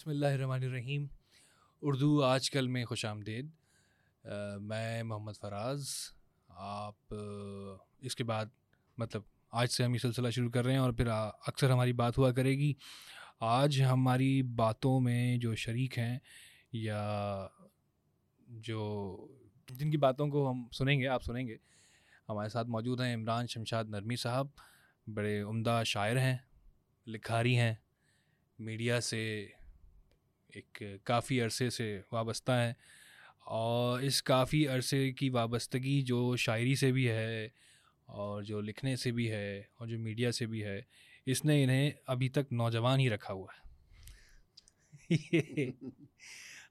بسم اللہ الرحمن الرحیم۔ اردو آج کل میں خوش آمدید۔ میں محمد فراز، آپ اس کے بعد مطلب آج سے ہم یہ سلسلہ شروع کر رہے ہیں اور پھر اکثر ہماری بات ہوا کرے گی۔ آج ہماری باتوں میں جو شریک ہیں یا جو جن کی باتوں کو ہم سنیں گے، آپ سنیں گے، ہمارے ساتھ موجود ہیں عمران شمشاد نرمی صاحب۔ بڑے عمدہ شاعر ہیں، لکھاری ہیں، میڈیا سے ایک کافی عرصے سے وابستہ ہیں اور اس کافی عرصے کی وابستگی جو شاعری سے بھی ہے اور جو لکھنے سے بھی ہے اور جو میڈیا سے بھی ہے، اس نے انہیں ابھی تک نوجوان ہی رکھا ہوا ہے۔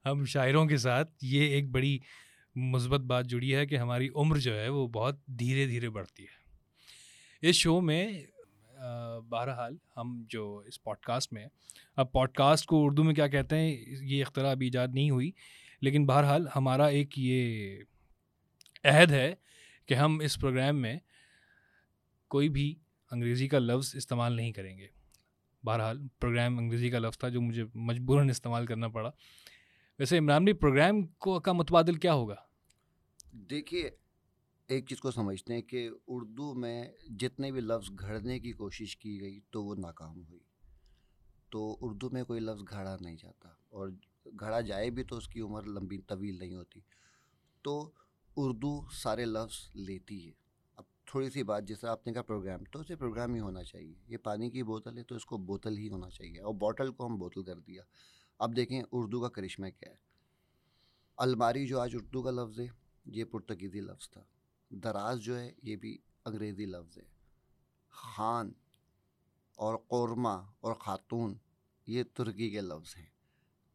ہم شاعروں کے ساتھ یہ ایک بڑی مثبت بات جڑی ہے کہ ہماری عمر جو ہے وہ بہت دھیرے دھیرے بڑھتی ہے۔ اس شو میں بہرحال ہم جو اس پوڈ کاسٹ میں اب پوڈ کاسٹ کو اردو میں کیا کہتے ہیں، یہ اختراع ابھی ایجاد نہیں ہوئی، لیکن بہرحال ہمارا ایک یہ عہد ہے کہ ہم اس پروگرام میں کوئی بھی انگریزی کا لفظ استعمال نہیں کریں گے۔ بہرحال پروگرام انگریزی کا لفظ تھا جو مجھے مجبوراً استعمال کرنا پڑا۔ ویسے عمران بھی پروگرام کو کا متبادل کیا ہوگا؟ دیکھیے ایک چیز کو سمجھتے ہیں کہ اردو میں جتنے بھی لفظ گھڑنے کی کوشش کی گئی تو وہ ناکام ہوئی۔ تو اردو میں کوئی لفظ گھڑا نہیں جاتا اور گھڑا جائے بھی تو اس کی عمر لمبی، طویل نہیں ہوتی۔ تو اردو سارے لفظ لیتی ہے۔ اب تھوڑی سی بات، جیسے آپ نے کہا پروگرام، تو اسے پروگرام ہی ہونا چاہیے۔ یہ پانی کی بوتل ہے تو اس کو بوتل ہی ہونا چاہیے اور بوٹل کو ہم بوتل کر دیا۔ اب دیکھیں اردو کا کرشمہ کیا ہے۔ الماری جو آج اردو کا لفظ ہے، یہ پرتگیزی لفظ تھا۔ دراز جو ہے یہ بھی انگریزی لفظ ہے۔ خان اور قورمہ اور خاتون یہ ترکی کے لفظ ہیں۔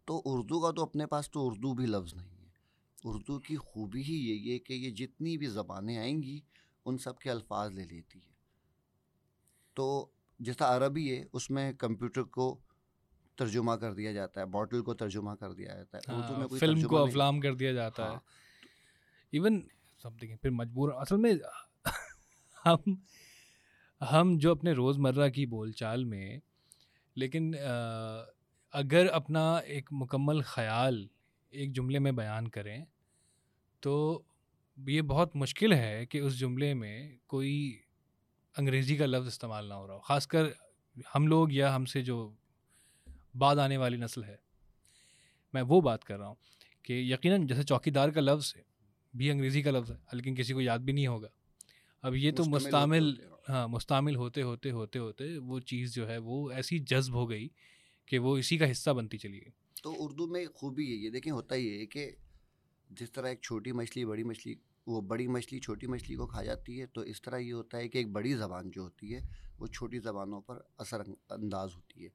تو اردو کا تو اپنے پاس تو اردو بھی لفظ نہیں ہے۔ اردو کی خوبی ہی یہی ہے کہ یہ جتنی بھی زبانیں آئیں گی ان سب کے الفاظ لے لیتی ہے۔ تو جیسا عربی ہے اس میں کمپیوٹر کو ترجمہ کر دیا جاتا ہے باٹل کو ترجمہ کر دیا جاتا ہے۔ اردو میں کوئی فلم کو افلام کر دیا جاتا ہے۔ ایون سم تھنگ پھر مجبور اصل میں ہم ہم جو اپنے روز مرہ کی بول چال میں، لیکن اگر اپنا ایک مکمل خیال ایک جملے میں بیان کریں، تو یہ بہت مشکل ہے کہ اس جملے میں کوئی انگریزی کا لفظ استعمال نہ ہو رہا ہو۔ خاص کر ہم لوگ یا ہم سے جو بعد آنے والی نسل ہے۔ میں وہ بات کر رہا ہوں کہ یقیناً جیسے چوکی دار کا لفظ ہے بھی انگریزی کا لفظ ہے لیکن کسی کو یاد بھی نہیں ہوگا۔ اب یہ تو مستعمل ہاں مستعمل ہوتے ہوتے ہوتے ہوتے وہ چیز جو ہے وہ ایسی جذب ہو گئی کہ وہ اسی کا حصہ بنتی چلی گئی۔ تو اردو میں خوبی یہ دیکھیں ہوتا ہی ہے کہ جس طرح ایک چھوٹی مچھلی بڑی مچھلی وہ بڑی مچھلی چھوٹی مچھلی کو کھا جاتی ہے تو اس طرح یہ ہوتا ہے کہ ایک بڑی زبان جو ہوتی ہے وہ چھوٹی زبانوں پر اثر انداز ہوتی ہے۔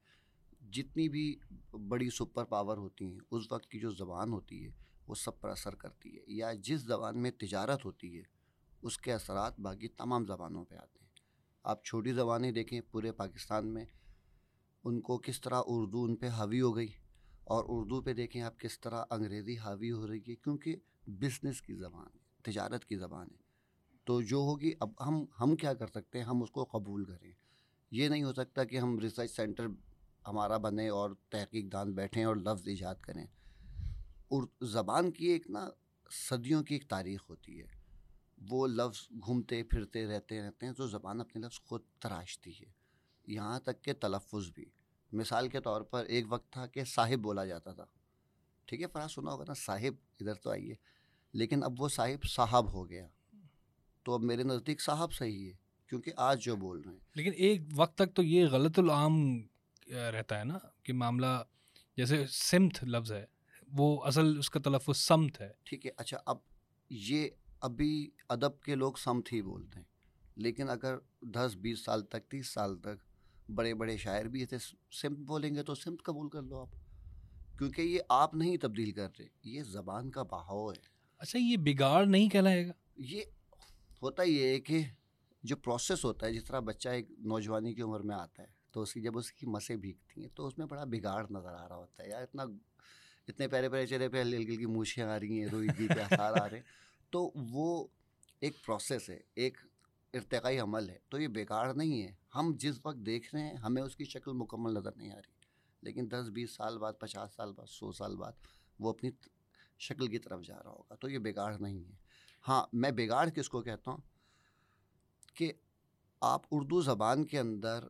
جتنی بھی بڑی سپر پاور ہوتی ہیں اس وقت کی جو زبان ہوتی ہے وہ سب پر اثر کرتی ہے یا جس زبان میں تجارت ہوتی ہے، اس کے اثرات باقی تمام زبانوں پہ آتے ہیں۔ آپ چھوٹی زبانیں دیکھیں، پورے پاکستان میں ان کو کس طرح اردو ان پہ حاوی ہو گئی اور اردو پہ دیکھیں آپ کس طرح انگریزی حاوی ہو رہی ہے، کیونکہ بزنس کی زبان ہے، تجارت کی زبان ہے۔ تو جو ہوگی، اب ہم ہم کیا کر سکتے ہیں؟ ہم اس کو قبول کریں۔ یہ نہیں ہو سکتا کہ ہم ریسرچ سینٹر ہمارا بنے اور تحقیق دان بیٹھیں اور لفظ ایجاد کریں۔ زبان کی ایک نا صدیوں کی ایک تاریخ ہوتی ہے۔ وہ لفظ گھومتے پھرتے رہتے رہتے ہیں تو زبان اپنے لفظ خود تراشتی ہے۔ یہاں تک کہ تلفظ بھی۔ مثال کے طور پر ایک وقت تھا کہ صاحب بولا جاتا تھا۔ ٹھیک ہے فراز سنا ہوگا نا صاحب ادھر تو آئیے۔ لیکن اب وہ صاحب صاحب ہو گیا۔ تو اب میرے نزدیک صاحب صحیح ہے، کیونکہ آج جو بول رہے ہیں۔ لیکن ایک وقت تک تو یہ غلط العام رہتا ہے نا کہ معاملہ جیسے سمت لفظ ہے۔ وہ اصل اس کا تلفظ سمت ہے ٹھیک ہے اچھا اب یہ ابھی ادب کے لوگ سمت ہی بولتے ہیں لیکن اگر دس بیس سال تک تیس سال تک بڑے بڑے شاعر بھی ایسے سمت بولیں گے تو سمت قبول کر لو آپ کیونکہ یہ آپ نہیں تبدیل کر رہے یہ زبان کا بہاؤ ہے۔ اچھا یہ بگاڑ نہیں کہلائے گا؟ یہ ہوتا یہ ہے کہ جو پروسیس ہوتا ہے جس طرح بچہ ایک نوجوانی کی عمر میں آتا ہے تو اس کی جب اس کی مسیں بھیگتی ہیں تو اس میں بڑا بگاڑ نظر آ رہا ہوتا ہے یار اتنا اتنے پیارے پیارے چہرے پہ ہلکی ہلکی موچھیں آ رہی ہیں، روئی پہ آثار آ رہے ہیں۔ تو وہ ایک پروسیس ہے، ایک ارتقائی عمل ہے۔ تو یہ بیکار نہیں ہے۔ ہم جس وقت دیکھ رہے ہیں، ہمیں اس کی شکل مکمل نظر نہیں آ رہی۔ لیکن دس، بیس سال بعد، پچاس سال بعد، سو سال بعد وہ اپنی شکل کی طرف جا رہا ہوگا۔ تو یہ بگاڑ نہیں ہے۔ ہاں میں بگاڑ کس کو کہتا ہوں؟ کہ آپ اردو زبان کے اندر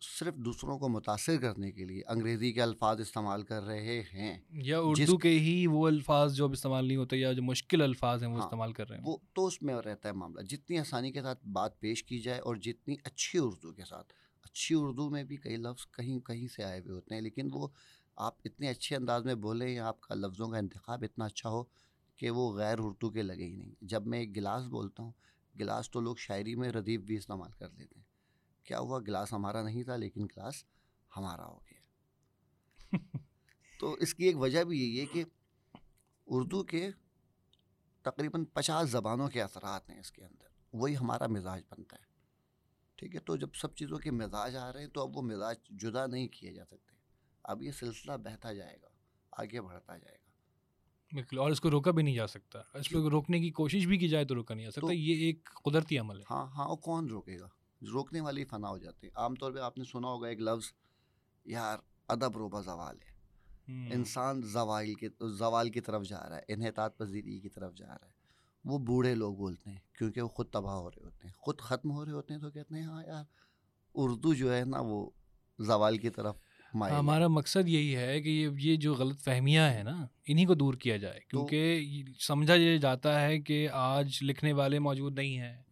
صرف دوسروں کو متاثر کرنے کے لیے انگریزی کے الفاظ استعمال کر رہے ہیں۔ یا اردو کے ہی وہ الفاظ جو استعمال نہیں ہوتے یا جو مشکل الفاظ ہیں وہ ہاں، استعمال کر رہے ہیں وہ تو اس میں رہتا ہے معاملہ۔ جتنی آسانی کے ساتھ بات پیش کی جائے اور جتنی اچھی اردو کے ساتھ۔ اچھی اردو میں بھی کئی لفظ کہیں کہیں سے آئے ہوئے ہوتے ہیں لیکن وہ آپ اتنے اچھے انداز میں بولیں یا آپ کا لفظوں کا انتخاب اتنا اچھا ہو کہ وہ غیر اردو کے لگے ہی نہیں۔ جب میں ایک گلاس بولتا ہوں گلاس تو لوگ شاعری میں ردیف بھی استعمال کر لیتے ہیں۔ کیا ہوا؟ گلاس ہمارا نہیں تھا لیکن گلاس ہمارا ہو گیا۔ تو اس کی ایک وجہ بھی یہی ہے کہ اردو کے تقریباً پچاس زبانوں کے اثرات ہیں اس کے اندر۔ وہی ہمارا مزاج بنتا ہے۔ ٹھیک ہے تو جب سب چیزوں کے مزاج آ رہے ہیں تو اب وہ مزاج جدا نہیں کیے جا سکتے۔ اب یہ سلسلہ بہتا جائے گا آگے بڑھتا جائے گا۔ بالکل اور اس کو روکا بھی نہیں جا سکتا۔ اس کو روکنے کی کوشش بھی کی جائے تو روکا نہیں جا سکتا یہ ایک قدرتی عمل ہے۔ ہاں ہاں وہ کون روکے گا؟ روکنے والی فنا ہو جاتے ہیں عام طور پہ آپ نے سنا ہوگا ایک لفظ یار ادب روبہ زوال ہے۔ ہم، انسان زوال کے زوال کی طرف جا رہا ہے انحطاط پذیری کی طرف جا رہا ہے۔ وہ بوڑھے لوگ بولتے ہیں کیونکہ وہ خود تباہ ہو رہے ہوتے ہیں۔ خود ختم ہو رہے ہوتے ہیں تو کہتے ہیں ہاں یار اردو جو ہے نا وہ زوال کی طرف ہے۔ ہمارا مقصد یہی ہے کہ یہ جو غلط فہمیاں ہیں نا انہی کو دور کیا جائے۔ کیونکہ سمجھا یہ جاتا ہے کہ آج لکھنے والے موجود نہیں ہیں۔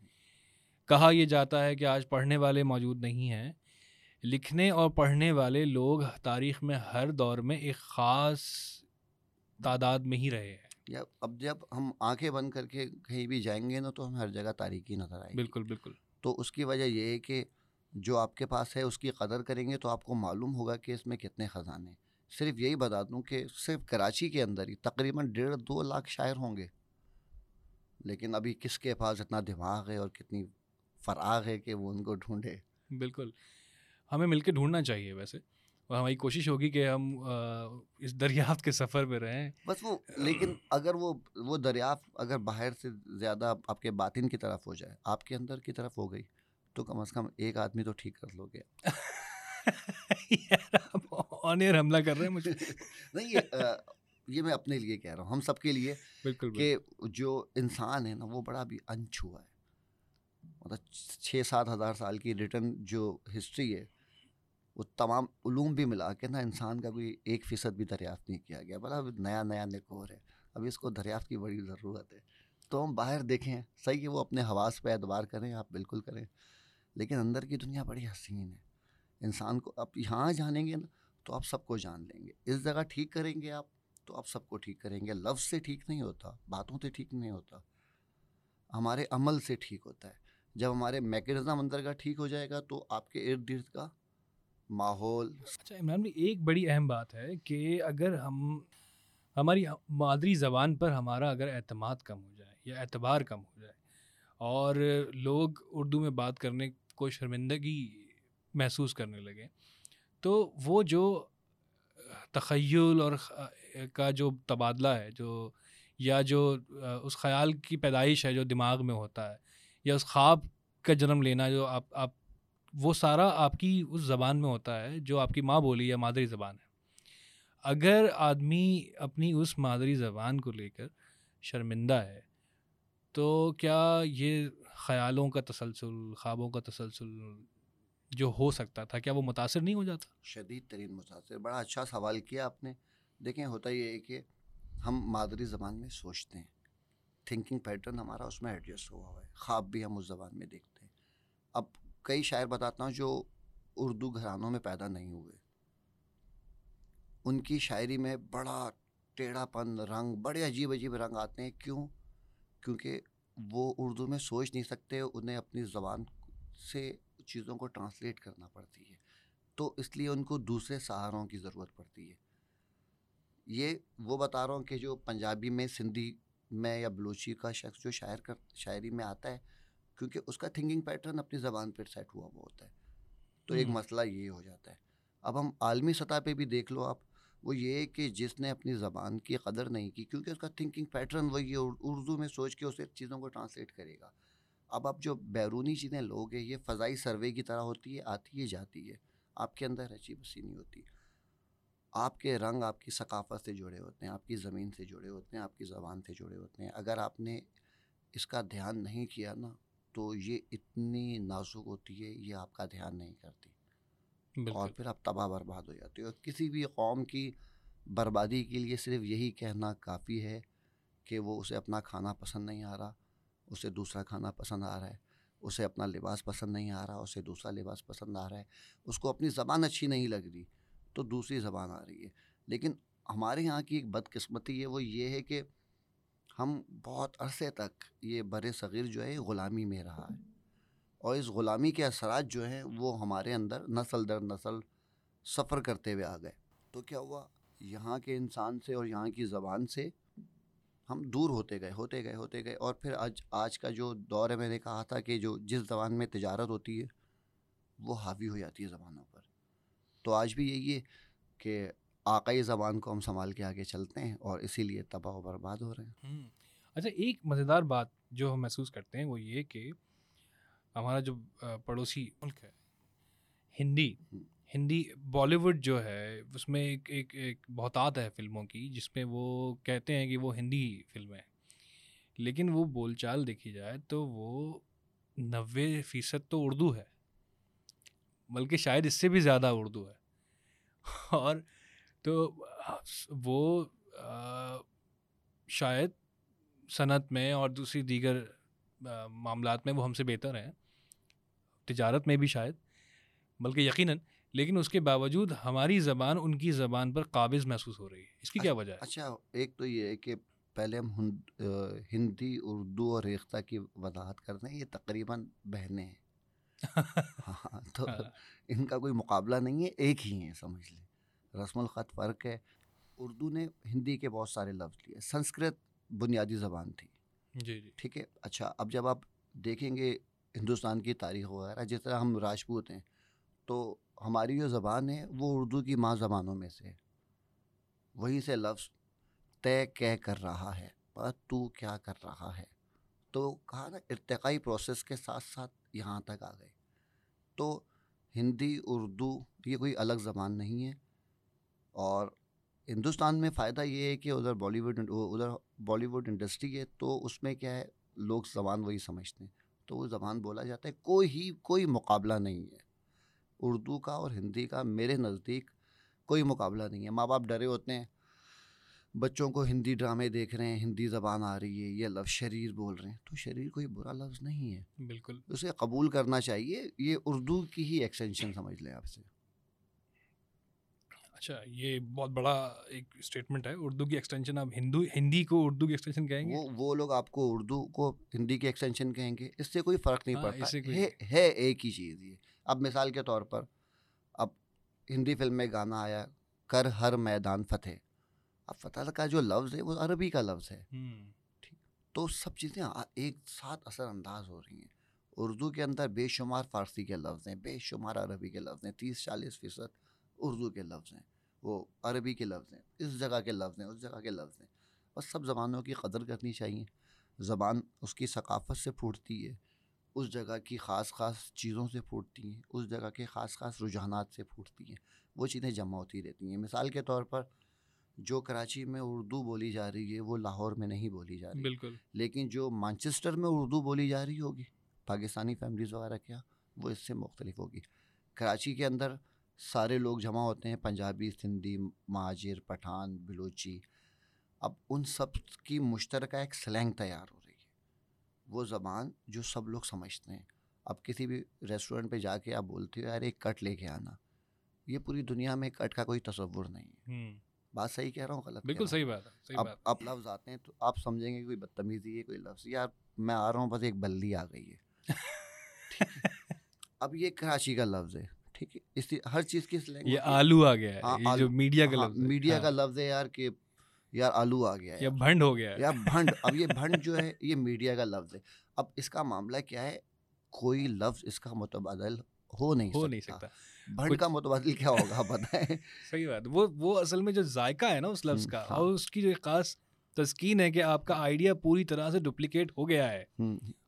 کہا یہ جاتا ہے کہ آج پڑھنے والے موجود نہیں ہیں۔ لکھنے اور پڑھنے والے لوگ تاریخ میں ہر دور میں ایک خاص تعداد میں ہی رہے ہیں۔ یا اب جب ہم آنکھیں بند کر کے کہیں بھی جائیں گے نا تو ہمیں ہر جگہ تاریکی نظر آئے بالکل بالکل۔ تو اس کی وجہ یہ ہے کہ جو آپ کے پاس ہے اس کی قدر کریں گے تو آپ کو معلوم ہوگا کہ اس میں کتنے خزانے ہیں۔ صرف یہی بتا دوں کہ صرف کراچی کے اندر ہی تقریباً ڈیڑھ دو لاکھ شاعر ہوں گے۔ لیکن ابھی کس کے پاس اتنا دماغ ہے اور کتنی فراغ ہے کہ وہ ان کو ڈھونڈے۔ بالکل۔ ہمیں مل کے ڈھونڈنا چاہیے ویسے۔ اور ہماری کوشش ہوگی کہ ہم اس دریافت کے سفر پہ رہیں۔ بس وہ لیکن اگر وہ وہ دریافت اگر باہر سے زیادہ آپ کے باطن کی طرف ہو جائے آپ کے اندر کی طرف ہو گئی تو کم از کم ایک آدمی تو ٹھیک کر لو گے۔ آن ایئر حملہ کر رہے ہیں مجھے۔ نہیں یہ میں اپنے لیے کہہ رہا ہوں۔ ہم سب کے لیے بالکل کہ جو انسان ہے نا وہ بڑا بھی انچھوا ہے۔ مطلب چھ سات ہزار سال کی ریٹرن جو ہسٹری ہے، وہ تمام علوم بھی ملا کے نا انسان کا کوئی ایک فیصد بھی دریافت نہیں کیا گیا۔ مطلب بڑا نیا نیا نکور ہے۔ اب اس کو دریافت کی بڑی ضرورت ہے۔ تو ہم باہر دیکھیں، صحیح ہے وہ اپنے حواس پہ اعتبار کریں، آپ بالکل کریں۔ لیکن اندر کی دنیا بڑی حسین ہے۔ انسان کو آپ یہاں جانیں گے نا تو آپ سب کو جان لیں گے۔ اس جگہ ٹھیک کریں گے آپ تو آپ سب کو ٹھیک کریں گے۔ لفظ سے ٹھیک نہیں ہوتا، باتوں سے ٹھیک نہیں ہوتا، ہمارے عمل سے ٹھیک ہوتا ہے۔ جب ہمارے میکینزم اندر کا ٹھیک ہو جائے گا تو آپ کے ارد گرد کا ماحول اچھا عمران بھائی، ایک بڑی اہم بات ہے کہ اگر ہم، ہماری مادری زبان پر ہمارا اگر اعتماد کم ہو جائے یا اعتبار کم ہو جائے اور لوگ اردو میں بات کرنے کو شرمندگی محسوس کرنے لگے، تو وہ جو تخیل اور کا جو تبادلہ ہے، جو یا جو، اس خیال کی پیدائش ہے جو دماغ میں ہوتا ہے یا اس خواب کا جنم لینا جو آپ آپ، وہ سارا آپ کی اس زبان میں ہوتا ہے جو آپ کی ماں بولی یا مادری زبان ہے۔ اگر آدمی اپنی اس مادری زبان کو لے کر شرمندہ ہے، تو کیا یہ خیالوں کا تسلسل، خوابوں کا تسلسل جو ہو سکتا تھا، کیا وہ متاثر نہیں ہو جاتا؟ شدید ترین متاثر۔ بڑا اچھا سوال کیا آپ نے۔ دیکھیں، ہوتا یہ ہے کہ ہم مادری زبان میں سوچتے ہیں۔ تھنکنگ پیٹرن ہمارا اس میں ایڈجسٹ ہوا ہوا ہے۔ خواب بھی ہم اس زبان میں دیکھتے ہیں۔ اب کئی شاعر بتاتا ہوں جو اردو گھرانوں میں پیدا نہیں ہوئے۔ ان کی شاعری میں بڑا ٹیڑھا پن، رنگ، بڑے عجیب عجیب رنگ آتے ہیں۔ کیوں؟ کیونکہ وہ اردو میں سوچ نہیں سکتے، انہیں اپنی زبان سے چیزوں کو ٹرانسلیٹ کرنا پڑتی ہے۔ تو اس لیے ان کو دوسرے سہاروں کی ضرورت پڑتی ہے۔ یہ وہ بتا رہا ہوں کہ جو پنجابی میں سندھی میں یا بلوچی کا شخص جو شاعر کر شاعری میں آتا ہے کیونکہ اس کا تھنکنگ پیٹرن اپنی زبان پہ سیٹ ہوا ہوا ہوتا ہے۔ تو ایک۔ مسئلہ یہ ہو جاتا ہے۔ اب ہم عالمی سطح پہ بھی دیکھ لو آپ وہ یہ کہ جس نے اپنی زبان کی قدر نہیں کی کیونکہ اس کا تھنکنگ پیٹرن وہی ہے ار- اردو میں سوچ کے اسے چیزوں کو ٹرانسلیٹ کرے گا۔ اب آپ جو بیرونی چیزیں لوگ ہیں یہ فضائی سروے کی طرح ہوتی ہے آتی ہے جاتی ہے۔ آپ کے اندر رچی بسی نہیں ہوتی۔ آپ کے رنگ آپ کی ثقافت سے جڑے ہوتے ہیں آپ کی زمین سے جڑے ہوتے ہیں آپ کی زبان سے جڑے ہوتے ہیں۔ اگر آپ نے اس کا دھیان نہیں کیا نا تو یہ اتنی نازک ہوتی ہے یہ آپ کا دھیان نہیں کرتی۔ اور بالکل۔ پھر آپ تباہ برباد ہو جاتے ہو کسی بھی قوم کی بربادی کے لیے صرف یہی کہنا کافی ہے کہ وہ اسے اپنا کھانا پسند نہیں آ رہا اسے دوسرا کھانا پسند آ رہا ہے اسے اپنا لباس پسند نہیں آ رہا اسے دوسرا لباس پسند آ رہا ہے۔ اس کو اپنی زبان اچھی نہیں لگ رہی۔ تو دوسری زبان آ رہی ہے۔ لیکن ہمارے یہاں کی ایک بدقسمتی ہے، وہ یہ ہے کہ ہم بہت عرصے تک یہ بر صغیر جو ہے غلامی میں رہا ہے۔ اور اس غلامی کے اثرات جو ہیں، وہ ہمارے اندر نسل در نسل سفر کرتے ہوئے آ گئے۔ تو کیا ہوا؟ یہاں کے انسان سے اور یہاں کی زبان سے ہم دور ہوتے گئے ہوتے گئے ہوتے گئے۔ اور پھر آج آج کا جو دور ہے، میں نے کہا تھا کہ جو جس زبان میں تجارت ہوتی ہے، وہ حاوی ہو جاتی ہے زبانوں پر۔ تو آج بھی یہی ہے کہ آقائی زبان کو ہم سنبھال کے آگے چلتے ہیں اور اسی لیے تباہ و برباد ہو رہے ہیں۔ اچھا ایک مزیدار بات جو ہم محسوس کرتے ہیں وہ یہ کہ ہمارا جو پڑوسی ملک ہے ہندی۔ ہندی بالی ووڈ جو ہے اس میں ایک ایک ایک بہتات ہے فلموں کی جس میں وہ کہتے ہیں کہ وہ ہندی فلمیں ہیں لیکن وہ بول چال دیکھی جائے تو وہ نوے فیصد تو اردو ہے بلکہ شاید اس سے بھی زیادہ اردو ہے۔ اور تو وہ شاید صنعت میں اور دوسری دیگر معاملات میں وہ ہم سے بہتر ہیں تجارت میں بھی شاید بلکہ یقیناً لیکن اس کے باوجود ہماری زبان ان کی زبان پر قابض محسوس ہو رہی ہے۔ اس کی کیا وجہ ہے؟ اچھا ایک تو یہ ہے کہ پہلے ہم ہندی اردو اور ریختہ کی وضاحت کرتے ہیں یہ تقریباً بہنیں ہیں۔ ہاں تو ہاں، ان کا کوئی مقابلہ نہیں ہے ایک ہی ہیں سمجھ لیں۔ رسم الخط فرق ہے۔ اردو نے ہندی کے بہت سارے لفظ لیے۔ سنسکرت بنیادی زبان تھی۔ جی جی۔ ٹھیک ہے؟ اچھا اب جب آپ دیکھیں گے ہندوستان کی تاریخ وغیرہ جس طرح ہم راجپوت ہیں تو ہماری جو زبان ہے وہ اردو کی ماں زبانوں میں سے ہے۔ وہیں سے لفظ طے کہہ کر رہا ہے پر تو کیا کر رہا ہے۔ تو کہا نا ارتقائی پروسیس کے ساتھ ساتھ یہاں تک آ گئے۔ تو ہندی، اردو یہ کوئی الگ زبان نہیں ہے۔ اور ہندوستان میں فائدہ یہ ہے کہ ادھر بالی ووڈ ادھر بالی ووڈ انڈسٹری ہے تو اس میں کیا ہے، لوگ زبان وہی سمجھتے ہیں۔ تو وہ زبان بولا جاتا ہے، کوئی ہی، کوئی مقابلہ نہیں ہے۔ اردو کا اور ہندی کا میرے نزدیک کوئی مقابلہ نہیں ہے۔ ماں باپ ڈرے ہوتے ہیں بچوں کو ہندی ڈرامے دیکھ رہے ہیں ہندی زبان آ رہی ہے یہ لفظ شریر بول رہے ہیں تو شریر کوئی برا لفظ نہیں ہے۔ بالکل۔ اسے قبول کرنا چاہیے یہ اردو کی ہی ایکسٹینشن سمجھ لیں آپ سے۔ اچھا یہ بہت بڑا ایک اسٹیٹمنٹ ہے اردو کی ایکسٹینشن آپ ہندو ہندی کو اردو کی ایکسٹینشن کہیں گے؟ وہ وہ لوگ آپ کو اردو کو ہندی کی ایکسٹینشن کہیں گے اس سے کوئی فرق نہیں ہاں، پڑتا۔ ہے ایک ہی چیز یہ۔ اب مثال کے طور پر اب ہندی فلم میں گانا آیا کر ہر میدان فتح۔ اب فتح کا جو لفظ ہے وہ عربی کا لفظ ہے۔ ہوں، تو سب چیزیں ایک ساتھ اثر انداز ہو رہی ہیں۔ اردو کے اندر بے شمار فارسی کے لفظ ہیں بے شمار عربی کے لفظ ہیں تیس چالیس فیصد اردو کے لفظ ہیں وہ عربی کے لفظ ہیں اس جگہ کے لفظ ہیں اس جگہ کے لفظ ہیں۔ بس سب زبانوں کی قدر کرنی چاہیے۔ زبان اس کی ثقافت سے پھوٹتی ہے اس جگہ کی خاص خاص چیزوں سے پھوٹتی ہیں اس جگہ کے خاص خاص رجحانات سے پھوٹتی ہیں۔ وہ چیزیں جمع ہوتی رہتی ہیں۔ مثال کے طور پر جو کراچی میں اردو بولی جا رہی ہے وہ لاہور میں نہیں بولی جا رہی۔ بالکل۔ لیکن جو مانچسٹر میں اردو بولی جا رہی ہوگی پاکستانی فیملیز وغیرہ کیا وہ اس سے مختلف ہوگی۔ کراچی کے اندر سارے لوگ جمع ہوتے ہیں پنجابی سندھی مہاجر پٹھان بلوچی۔ اب ان سب کی مشترکہ ایک سلینگ تیار ہو رہی ہے۔ وہ زبان جو سب لوگ سمجھتے ہیں۔ اب کسی بھی ریسٹورنٹ پہ جا کے آپ بولتے ہو یار ایک کٹ لے کے آنا۔ یہ پوری دنیا میں کٹ کا کوئی تصور نہیں ہے۔ بات صحیح کہہ رہا ہوں غلط بالکل؟ صحیح بات ہے اب اب لفظ آتے ہیں تو آپ سمجھیں گے کوئی بدتمیزی ہے کوئی لفظ۔ یار میں آ رہا ہوں بس ایک بلدی آ گئی ہے؟ اب یہ کراچی کا لفظ ہے ٹھیک ہے؟ اس ہر چیز کی یہ۔ آلو آ گیا ہے ہاں، جو میڈیا کا ہاں، لفظ ہے۔ میڈیا ہاں، کا لفظ ہے یار کہ یار آلو آ گیا ہے۔ یا بھنڈ ہو گیا ہے۔ یا بھنڈ اب یہ بھنڈ جو ہے یہ میڈیا کا لفظ ہے۔ اب اس کا معاملہ کیا ہے؟ کوئی لفظ اس کا متبادل ہو نہیں ہو نہیں سکتا۔ بھنڈ کا متبادل کیا ہوگا بتائیں؟ صحیح بات وہ وہ اصل میں جو ذائقہ ہے نا اس لفظ کا ہاں۔ اور اس کی جو خاص تسکین ہے کہ آپ کا آئیڈیا پوری طرح سے ڈپلیکیٹ ہو گیا ہے۔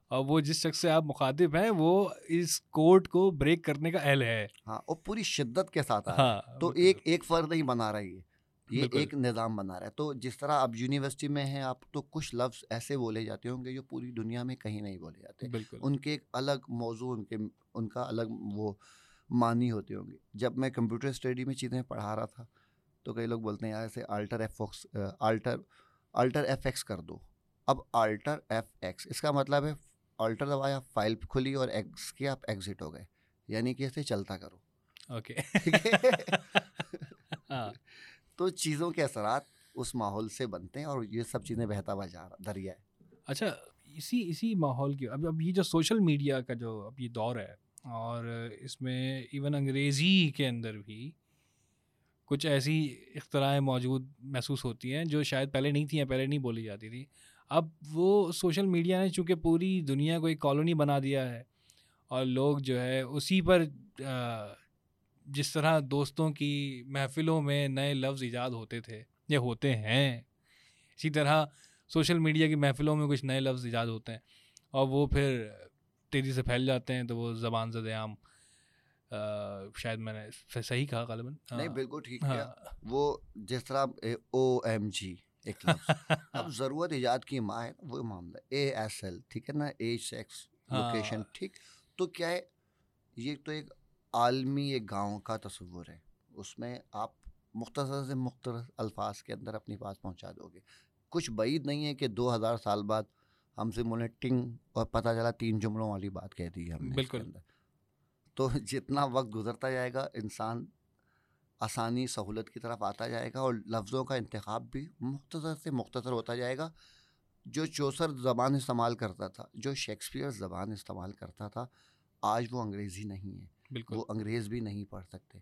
اور وہ جس شخص سے آپ مخاطب ہیں وہ اس کوڈ کو بریک کرنے کا اہل ہے۔ ہاں اور پوری شدت کے ساتھ ہاں تو ایک ایک فرد نہیں بنا رہی ہے یہ ایک نظام بنا رہا ہے۔ تو جس طرح آپ یونیورسٹی میں ہیں آپ تو کچھ لفظ ایسے بولے جاتے ہوں گے جو پوری دنیا میں کہیں نہیں بولے جاتے۔ ان کے ایک الگ موضوع ان کے ان کا الگ وہ معنی ہوتے ہوں گے جب میں کمپیوٹر اسٹڈی میں چیزیں پڑھا رہا تھا تو کئی لوگ بولتے ہیں یار ایسے alt F X alt alt F X کر دو۔ اب آلٹر ایف ایکس اس کا مطلب ہے آلٹر دبایا فائل کھلی اور ایکس کی آپ ایگزٹ ہو گئے۔ یعنی کہ اسے چلتا کرو۔ اوکے۔ ہاں۔ تو چیزوں کے اثرات اس ماحول سے بنتے ہیں اور یہ سب چیزیں بہتا ہوا جا رہا دریا ہے۔ اچھا اسی اسی ماحول کی اب اب یہ جو سوشل میڈیا کا جو اب یہ دور ہے اور اس میں ایون انگریزی کے اندر بھی کچھ ایسی اختراعیں موجود محسوس ہوتی ہیں جو شاید پہلے نہیں تھیں یا پہلے نہیں بولی جاتی تھی اب وہ سوشل میڈیا نے چونکہ پوری دنیا کو ایک کالونی بنا دیا ہے اور لوگ جو ہے اسی پر جس طرح دوستوں کی محفلوں میں نئے لفظ ایجاد ہوتے تھے، یا ہوتے ہیں، اسی طرح سوشل میڈیا کی محفلوں میں کچھ نئے لفظ ایجاد ہوتے ہیں اور وہ پھر تیزی سے پھیل جاتے ہیں تو وہ زبان زد عام شاید میں نے صحیح کہا غالباً۔ نہیں ہاں۔ بالکل ٹھیک ہے ہاں۔ وہ جس طرح او ایم جی ایک اب ضرورت ایجاد کی ماں ہے وہ معاملہ اے ایس ایل ٹھیک ہے نا؟ ایج سیکس لوکیشن ٹھیک۔ تو کیا ہے یہ تو ایک عالمی ایک گاؤں کا تصور ہے۔ اس میں آپ مختصر سے مختصر الفاظ کے اندر اپنی بات پہنچا دو گے۔ کچھ بعید نہیں ہے کہ دو ہزار سال بعد ہم سے مونیٹنگ اور پتہ چلا تین جملوں والی بات کہہ دی ہے ہم نے بالکل۔ تو جتنا وقت گزرتا جائے گا انسان آسانی سہولت کی طرف آتا جائے گا اور لفظوں کا انتخاب بھی مختصر سے مختصر ہوتا جائے گا۔ جو چوسر زبان استعمال کرتا تھا جو شیکسپیئر زبان استعمال کرتا تھا آج وہ انگریزی نہیں ہے۔ بالکل۔ وہ انگریز بھی نہیں پڑھ سکتے۔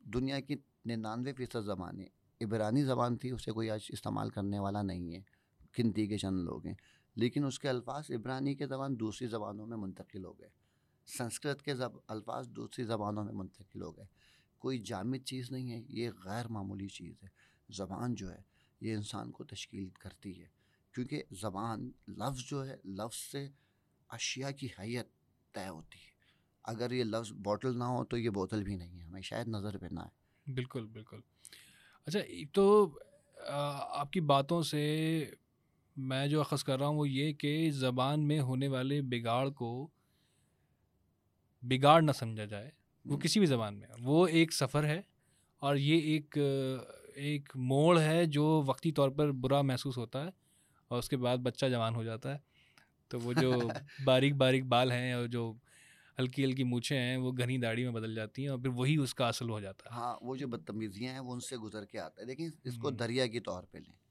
دنیا کی ننانوے فیصد زبانیں عبرانی زبان تھی اسے کوئی آج استعمال کرنے والا نہیں ہے۔ گنتی کے چند لوگ ہیں۔ لیکن اس کے الفاظ عبرانی کے زبان دوسری زبانوں میں منتقل ہو گئے۔ سنسکرت کے زب، الفاظ دوسری زبانوں میں منتقل ہو گئے۔ کوئی جامد چیز نہیں ہے، یہ غیر معمولی چیز ہے۔ زبان جو ہے، یہ انسان کو تشکیل کرتی ہے۔ کیونکہ زبان لفظ جو ہے، لفظ سے اشیاء کی حیت طے ہوتی ہے۔ اگر یہ لفظ بوٹل نہ ہو تو یہ بوتل بھی نہیں ہے۔ ہمیں شاید نظر پہ نہ آئے۔ بالکل بالکل۔ اچھا تو آپ کی باتوں سے میں جو اخذ کر رہا ہوں وہ یہ کہ زبان میں ہونے والے بگاڑ کو بگاڑ نہ سمجھا جائے وہ کسی بھی زبان میں۔ وہ ایک سفر ہے اور یہ ایک ایک موڑ ہے جو وقتی طور پر برا محسوس ہوتا ہے اور اس کے بعد بچہ جوان ہو جاتا ہے۔ تو وہ جو باریک باریک بال ہیں اور جو ہلکی ہلکی مونچھیں ہیں وہ گھنی داڑھی میں بدل جاتی ہیں اور پھر وہی اس کا اصل ہو جاتا ہے۔ ہاں وہ جو بدتمیزیاں ہیں وہ ان سے گزر کے آتا ہے دیکھیں اس کو دریا کے طور پہ لیں۔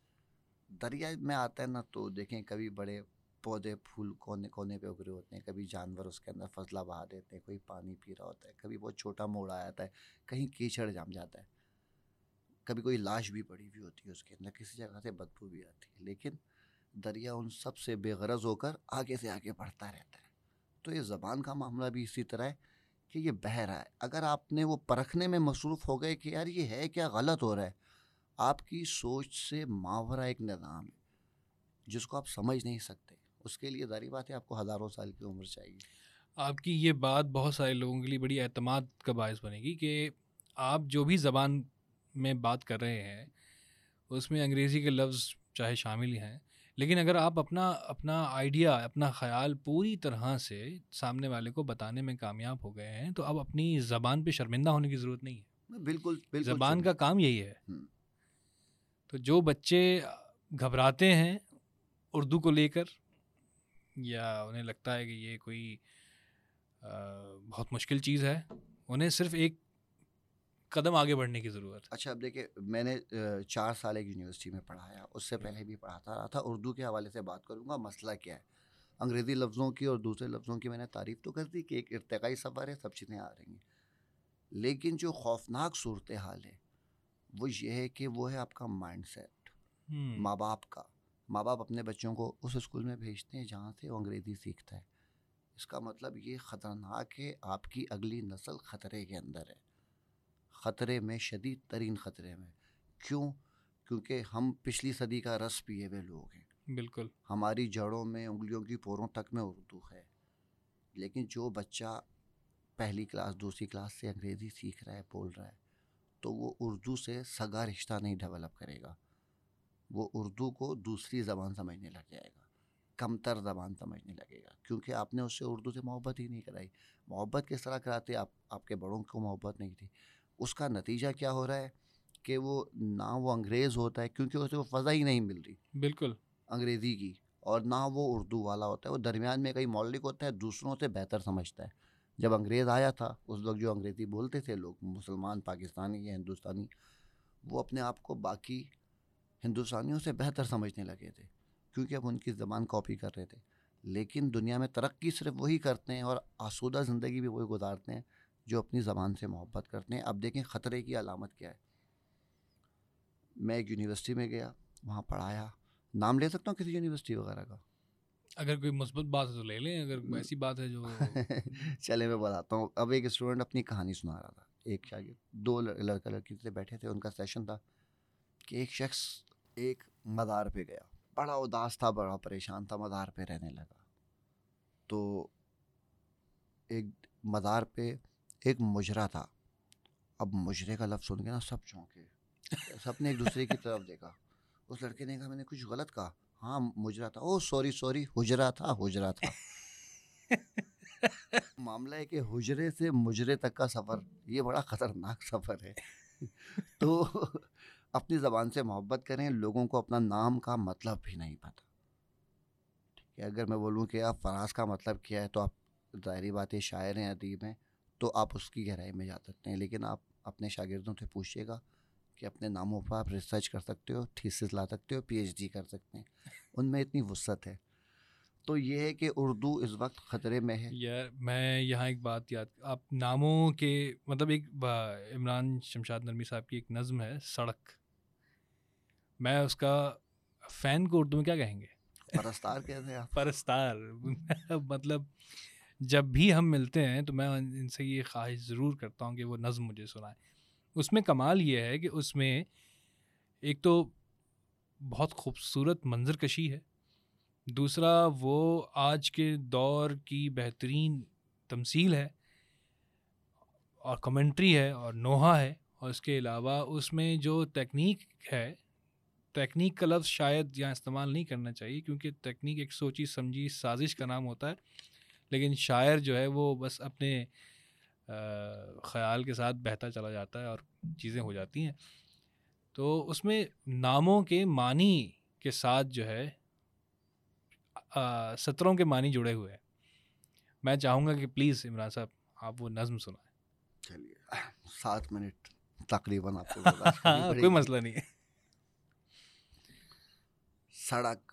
دریا میں آتا ہے نا تو دیکھیں کبھی بڑے پودے، پھول کونے کونے پہ اگرے ہوتے ہیں، کبھی جانور اس کے اندر فضلہ بہا دیتے ہیں، کوئی پانی پی رہا ہوتا ہے، کبھی بہت چھوٹا موڑ آ جاتا ہے، کہیں کیچڑ جام جاتا ہے، کبھی کوئی لاش بھی پڑی ہوئی ہوتی ہے اس کے اندر، کسی جگہ سے بدبو بھی آتی ہے، لیکن دریا ان سب سے بے غرض ہو کر آگے سے آگے بڑھتا رہتا ہے۔ تو یہ زبان کا معاملہ بھی اسی طرح ہے کہ یہ بہہ رہا ہے۔ اگر آپ نے وہ پرکھنے میں مصروف ہو گئے کہ یار یہ ہے کیا غلط ہو رہا ہے آپ کی سوچ سے ماورہ ایک نظام ہے جس کو آپ سمجھ نہیں سکتے۔ اس کے لیے ظاہری بات ہے آپ کو ہزاروں سال کی عمر چاہیے۔ آپ کی یہ بات بہت سارے لوگوں کے لیے بڑی اعتماد کا باعث بنے گی کہ آپ جو بھی زبان میں بات کر رہے ہیں اس میں انگریزی کے لفظ چاہے شامل ہی ہیں لیکن اگر آپ اپنا اپنا آئیڈیا اپنا خیال پوری طرح سے سامنے والے کو بتانے میں کامیاب ہو گئے ہیں تو اب اپنی زبان پہ شرمندہ ہونے کی ضرورت نہیں ہے۔ بالکل زبان کا کام یہی ہے۔ تو جو بچے گھبراتے ہیں اردو کو لے کر یا انہیں لگتا ہے کہ یہ کوئی بہت مشکل چیز ہے انہیں صرف ایک قدم آگے بڑھنے کی ضرورت اچھا اب دیکھیں میں نے چار سال ایک یونیورسٹی میں پڑھایا اس سے پہلے بھی پڑھاتا رہا تھا اردو کے حوالے سے بات کروں گا مسئلہ کیا ہے؟ انگریزی لفظوں کی اور دوسرے لفظوں کی میں نے تعریف تو کر دی کہ ایک ارتقائی سفر ہے سب چیزیں آ رہی ہیں۔ لیکن جو خوفناک صورت حال ہے وہ یہ ہے کہ وہ ہے آپ کا مائنڈ سیٹ ماں باپ کا۔ ماں باپ اپنے بچوں کو اس اسکول میں بھیجتے ہیں جہاں سے وہ انگریزی سیکھتا ہے۔ اس کا مطلب یہ خطرناک ہے آپ کی اگلی نسل خطرے کے اندر ہے۔ خطرے میں شدید ترین خطرے میں۔ کیوں؟ کیونکہ ہم پچھلی صدی کا رس پیے ہوئے لوگ ہیں۔ بالکل۔ ہماری جڑوں میں انگلیوں کی پوروں تک میں اردو ہے۔ لیکن جو بچہ پہلی کلاس دوسری کلاس سے انگریزی سیکھ رہا ہے بول رہا ہے تو وہ اردو سے سگا رشتہ نہیں ڈیولپ کرے گا۔ وہ اردو کو دوسری زبان سمجھنے لگ جائے گا کم تر زبان سمجھنے لگے گا۔ کیونکہ آپ نے اس سے اردو سے محبت ہی نہیں کرائی۔ محبت کس طرح کراتے آپ؟ آپ کے بڑوں کو محبت نہیں تھی۔ اس کا نتیجہ کیا ہو رہا ہے؟ کہ وہ نہ وہ انگریز ہوتا ہے کیونکہ اسے وہ فضا ہی نہیں مل رہی۔ بالکل۔ انگریزی کی۔ اور نہ وہ اردو والا ہوتا ہے۔ وہ درمیان میں کئی مولک ہوتا ہے دوسروں سے بہتر سمجھتا ہے۔ جب انگریز آیا تھا، اس وقت جو انگریزی بولتے تھے لوگ، مسلمان، پاکستانی یا ہندوستانی، وہ اپنے آپ کو باقی ہندوستانیوں سے بہتر سمجھنے لگے تھے، کیونکہ اب ان کی زبان کاپی کر رہے تھے۔ لیکن دنیا میں ترقی صرف وہی کرتے ہیں اور آسودہ زندگی بھی وہی گزارتے ہیں جو اپنی زبان سے محبت کرتے ہیں۔ اب دیکھیں خطرے کی علامت کیا ہے۔ میں ایک یونیورسٹی میں گیا، وہاں پڑھایا، نام لے سکتا ہوں کسی یونیورسٹی وغیرہ کا؟ اگر کوئی مثبت بات ہے تو لے لیں اگر ایسی بات ہے جو چلے میں بتاتا ہوں۔ اب ایک اسٹوڈنٹ اپنی کہانی سنا رہا تھا۔ ایک شاگرد دو لڑکا لڑکی سے بیٹھے تھے ان کا سیشن تھا کہ ایک شخص ایک مزار پہ گیا۔ بڑا اداس تھا بڑا پریشان تھا مزار پہ رہنے لگا۔ تو ایک مزار پہ ایک مجرا تھا۔ اب مجرے کا لفظ سن کے نا سب چونکے۔ سب نے ایک دوسرے کی طرف دیکھا۔ اس لڑکے نے کہا میں نے کچھ غلط کہا۔ ہاں مجرا تھا۔ او سوری سوری حجرا تھا حجرا تھا۔ معاملہ ہے کہ حجرے سے مجرے تک کا سفر یہ بڑا خطرناک سفر ہے۔ تو اپنی زبان سے محبت کریں لوگوں کو اپنا نام کا مطلب بھی نہیں پتہ۔ ٹھیک ہے اگر میں بولوں کہ آپ فراز کا مطلب کیا ہے تو آپ ظاہری بات ہے شاعر ہیں ادیب ہیں تو آپ اس کی گہرائی میں جا سکتے ہیں لیکن آپ اپنے شاگردوں سے پوچھیے گا۔ کہ اپنے ناموں پر آپ ریسرچ کر سکتے ہو تھیسس لا سکتے ہو پی ایچ ڈی کر سکتے ہیں۔ ان میں اتنی وسعت ہے۔ تو یہ ہے کہ اردو اس وقت خطرے میں ہے۔ یار میں یہاں ایک بات یاد آپ ناموں کے مطلب ایک عمران شمشاد نرمی صاحب کی ایک نظم ہے سڑک۔ میں اس کا فین کو اردو میں کیا کہیں گے؟ پرستار کہتے ہیں پرستار۔ مطلب جب بھی ہم ملتے ہیں تو میں ان سے یہ خواہش ضرور کرتا ہوں کہ وہ نظم مجھے سنائیں۔ اس میں کمال یہ ہے کہ اس میں ایک تو بہت خوبصورت منظر کشی ہے۔ دوسرا، وہ آج کے دور کی بہترین تمثیل ہے اور کمنٹری ہے اور نوحہ ہے۔ اور اس کے علاوہ، اس میں جو تکنیک ہے، تکنیک کا لفظ شاید یہاں استعمال نہیں کرنا چاہیے کیونکہ تکنیک ایک سوچی، سمجھی، سازش کا نام ہوتا ہے، لیکن شاعر جو ہے وہ بس اپنے خیال کے ساتھ بہتا چلا جاتا ہے اور چیزیں ہو جاتی ہیں۔ تو اس میں ناموں کے معنی کے ساتھ جو ہے سطروں کے معنی جڑے ہوئے ہیں۔ میں چاہوں گا کہ پلیز عمران صاحب آپ وہ نظم سنائیں۔ چلیے سات منٹ تقریباً آپ کو کوئی مسئلہ نہیں۔ ہے سڑک۔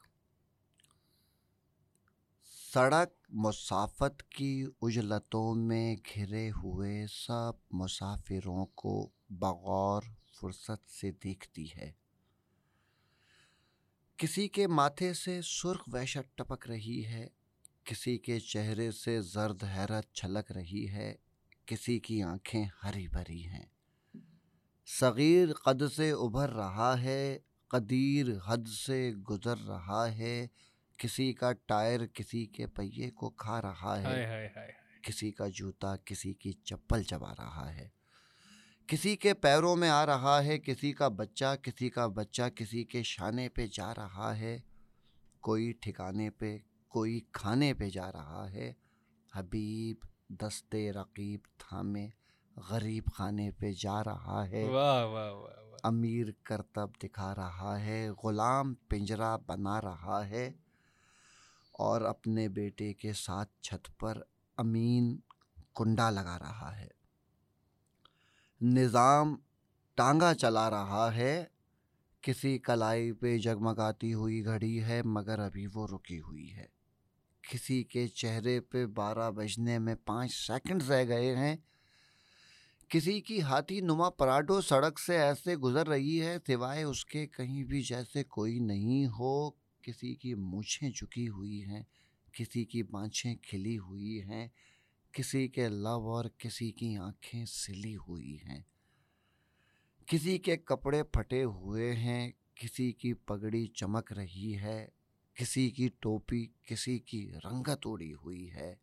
سڑک مسافت کی اجلتوں میں گھرے ہوئے سب مسافروں کو بغور فرصت سے دیکھتی ہے۔ کسی کے ماتھے سے سرخ وحشت ٹپک رہی ہے، کسی کے چہرے سے زرد حیرت چھلک رہی ہے، کسی کی آنکھیں ہری بھری ہیں۔ صغیر قد سے ابھر رہا ہے، قدیر حد سے گزر رہا ہے کسی کا ٹائر کسی کے پہیے کو کھا رہا ہے کسی کا جوتا کسی کی چپل چبا رہا ہے۔ کسی کے پیروں میں آ رہا ہے کسی کا بچہ کسی کا بچہ کسی کے شانے پہ جا رہا ہے۔ کوئی ٹھکانے پہ کوئی کھانے پہ جا رہا ہے۔ حبیب دستے رقیب تھامے غریب خانے پہ جا رہا ہے۔ واہ واہ واہ امیر کرتب دکھا رہا ہے۔ غلام پنجرا بنا رہا ہے۔ اور اپنے بیٹے کے ساتھ چھت پر امین کنڈا لگا رہا ہے۔ نظام ٹانگا چلا رہا ہے۔ کسی کلائی پہ جگمگاتی ہوئی گھڑی ہے، مگر ابھی وہ رکی ہوئی ہے۔ کسی کے چہرے پہ بارہ بجنے میں پانچ سیکنڈ رہ گئے ہیں۔ کسی کی ہاتھی نما پراٹھو سڑک سے ایسے گزر رہی ہے، سوائے اس کے کہیں بھی جیسے کوئی نہیں ہو۔ کسی کی مونچھیں جھکی ہوئی ہیں، کسی کی بانچھیں کھلی ہوئی ہیں، کسی کے لو اور کسی کی آنکھیں سلی ہوئی ہیں۔ کسی کے کپڑے پھٹے ہوئے ہیں، کسی کی پگڑی چمک رہی ہے، کسی کی ٹوپی کسی کی رنگت اڑی ہوئی ہے۔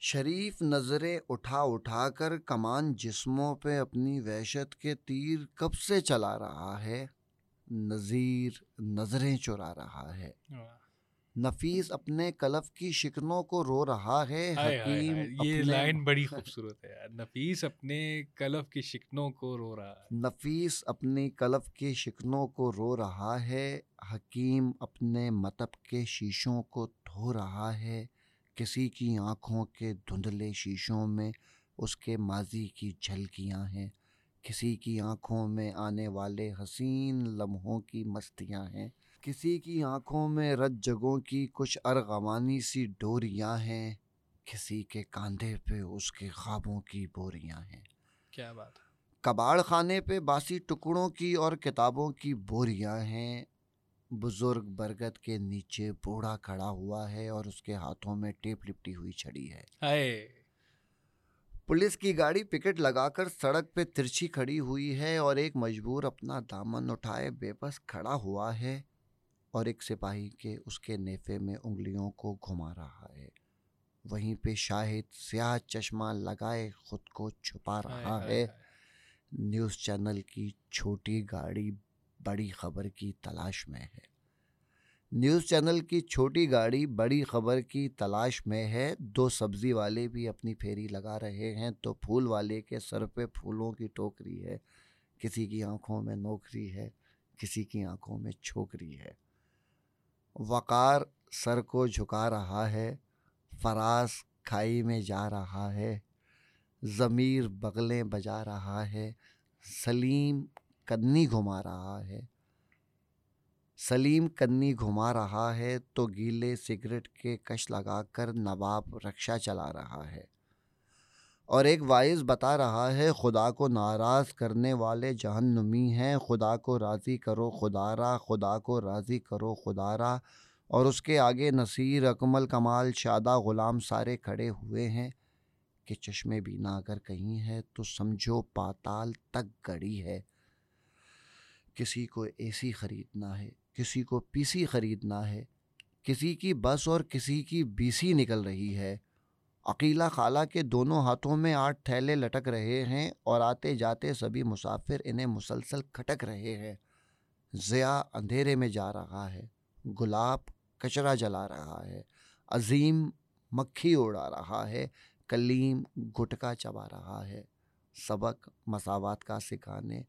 شریف نظریں اٹھا اٹھا کر کمان جسموں پہ اپنی وحشت کے تیر کب سے چلا رہا ہے؟ نذیر نظریں چرا رہا ہے۔ نفیس اپنے کلف کی شکنوں کو رو رہا ہے حکیم یہ لائن بڑی خوبصورت ہے نفیس اپنے کلف کی شکنوں کو رو رہا ہے۔ نفیس اپنی کلف کی شکنوں کو رو رہا ہے حکیم اپنے متب کے شیشوں کو دھو رہا ہے۔ کسی کی آنکھوں کے دھندلے شیشوں میں اس کے ماضی کی جھلکیاں ہیں۔ کسی کی آنکھوں میں آنے والے حسین لمحوں کی مستیاں ہیں۔ کسی کی آنکھوں میں رت جگوں کی کچھ ارغوانی سی ڈوریاں ہیں۔ کسی کے کاندھے پہ اس کے خوابوں کی بوریاں ہیں۔ کیا بات کباڑ خانے پہ باسی ٹکڑوں کی اور کتابوں کی بوریاں ہیں۔ بزرگ برگد کے نیچے بوڑھا کھڑا ہوا ہے اور اس کے ہاتھوں میں ٹیپ لپٹی ہوئی چھڑی ہے۔ پولیس کی گاڑی پکٹ لگا کر سڑک پہ ترچھی کھڑی ہوئی ہے اور ایک مجبور اپنا دامن اٹھائے بے بس کھڑا ہوا ہے اور ایک سپاہی کے اس کے نیفے میں انگلیوں کو گھما رہا ہے۔ وہیں پہ شاہد سیاہ چشمہ لگائے خود کو چھپا رہا ہے۔ نیوز چینل کی چھوٹی گاڑی بڑی خبر کی تلاش میں ہے۔ نیوز چینل کی چھوٹی گاڑی بڑی خبر کی تلاش میں ہے۔ دو سبزی والے بھی اپنی پھیری لگا رہے ہیں۔ تو پھول والے کے سر پہ پھولوں کی ٹوکری ہے۔ کسی کی آنکھوں میں نوکری ہے، کسی کی آنکھوں میں چھوکری ہے۔ وقار سر کو جھکا رہا ہے، فراز کھائی میں جا رہا ہے۔ ضمیر بغلیں بجا رہا ہے۔ سلیم کنی گھما رہا ہے۔ سلیم کنی گھما رہا ہے تو گیلے سگریٹ کے کش لگا کر نواب رکشا چلا رہا ہے۔ اور ایک وائز بتا رہا ہے، خدا کو ناراض کرنے والے جہنمی ہیں۔ خدا کو راضی کرو خدا را خدا کو راضی کرو خدا را اور اس کے آگے نصیر، اکمل، کمال، شادہ، غلام سارے کھڑے ہوئے ہیں کہ چشمے بینا اگر کہیں ہے تو سمجھو پاتال تک گڑی ہے۔ کسی کو اے سی خریدنا ہے۔ کسی کو پی سی خریدنا ہے، کسی کی بس اور کسی کی بی سی نکل رہی ہے۔ عقیلہ خالہ کے دونوں ہاتھوں میں آٹھ تھیلے لٹک رہے ہیں اور آتے جاتے سبھی مسافر انہیں مسلسل کھٹک رہے ہیں۔ ضیاء اندھیرے میں جا رہا ہے، گلاب کچرا جلا رہا ہے، عظیم مکھی اڑا رہا ہے، کلیم گٹکا چبا رہا ہے۔ سبق مساوات کا سکھانے،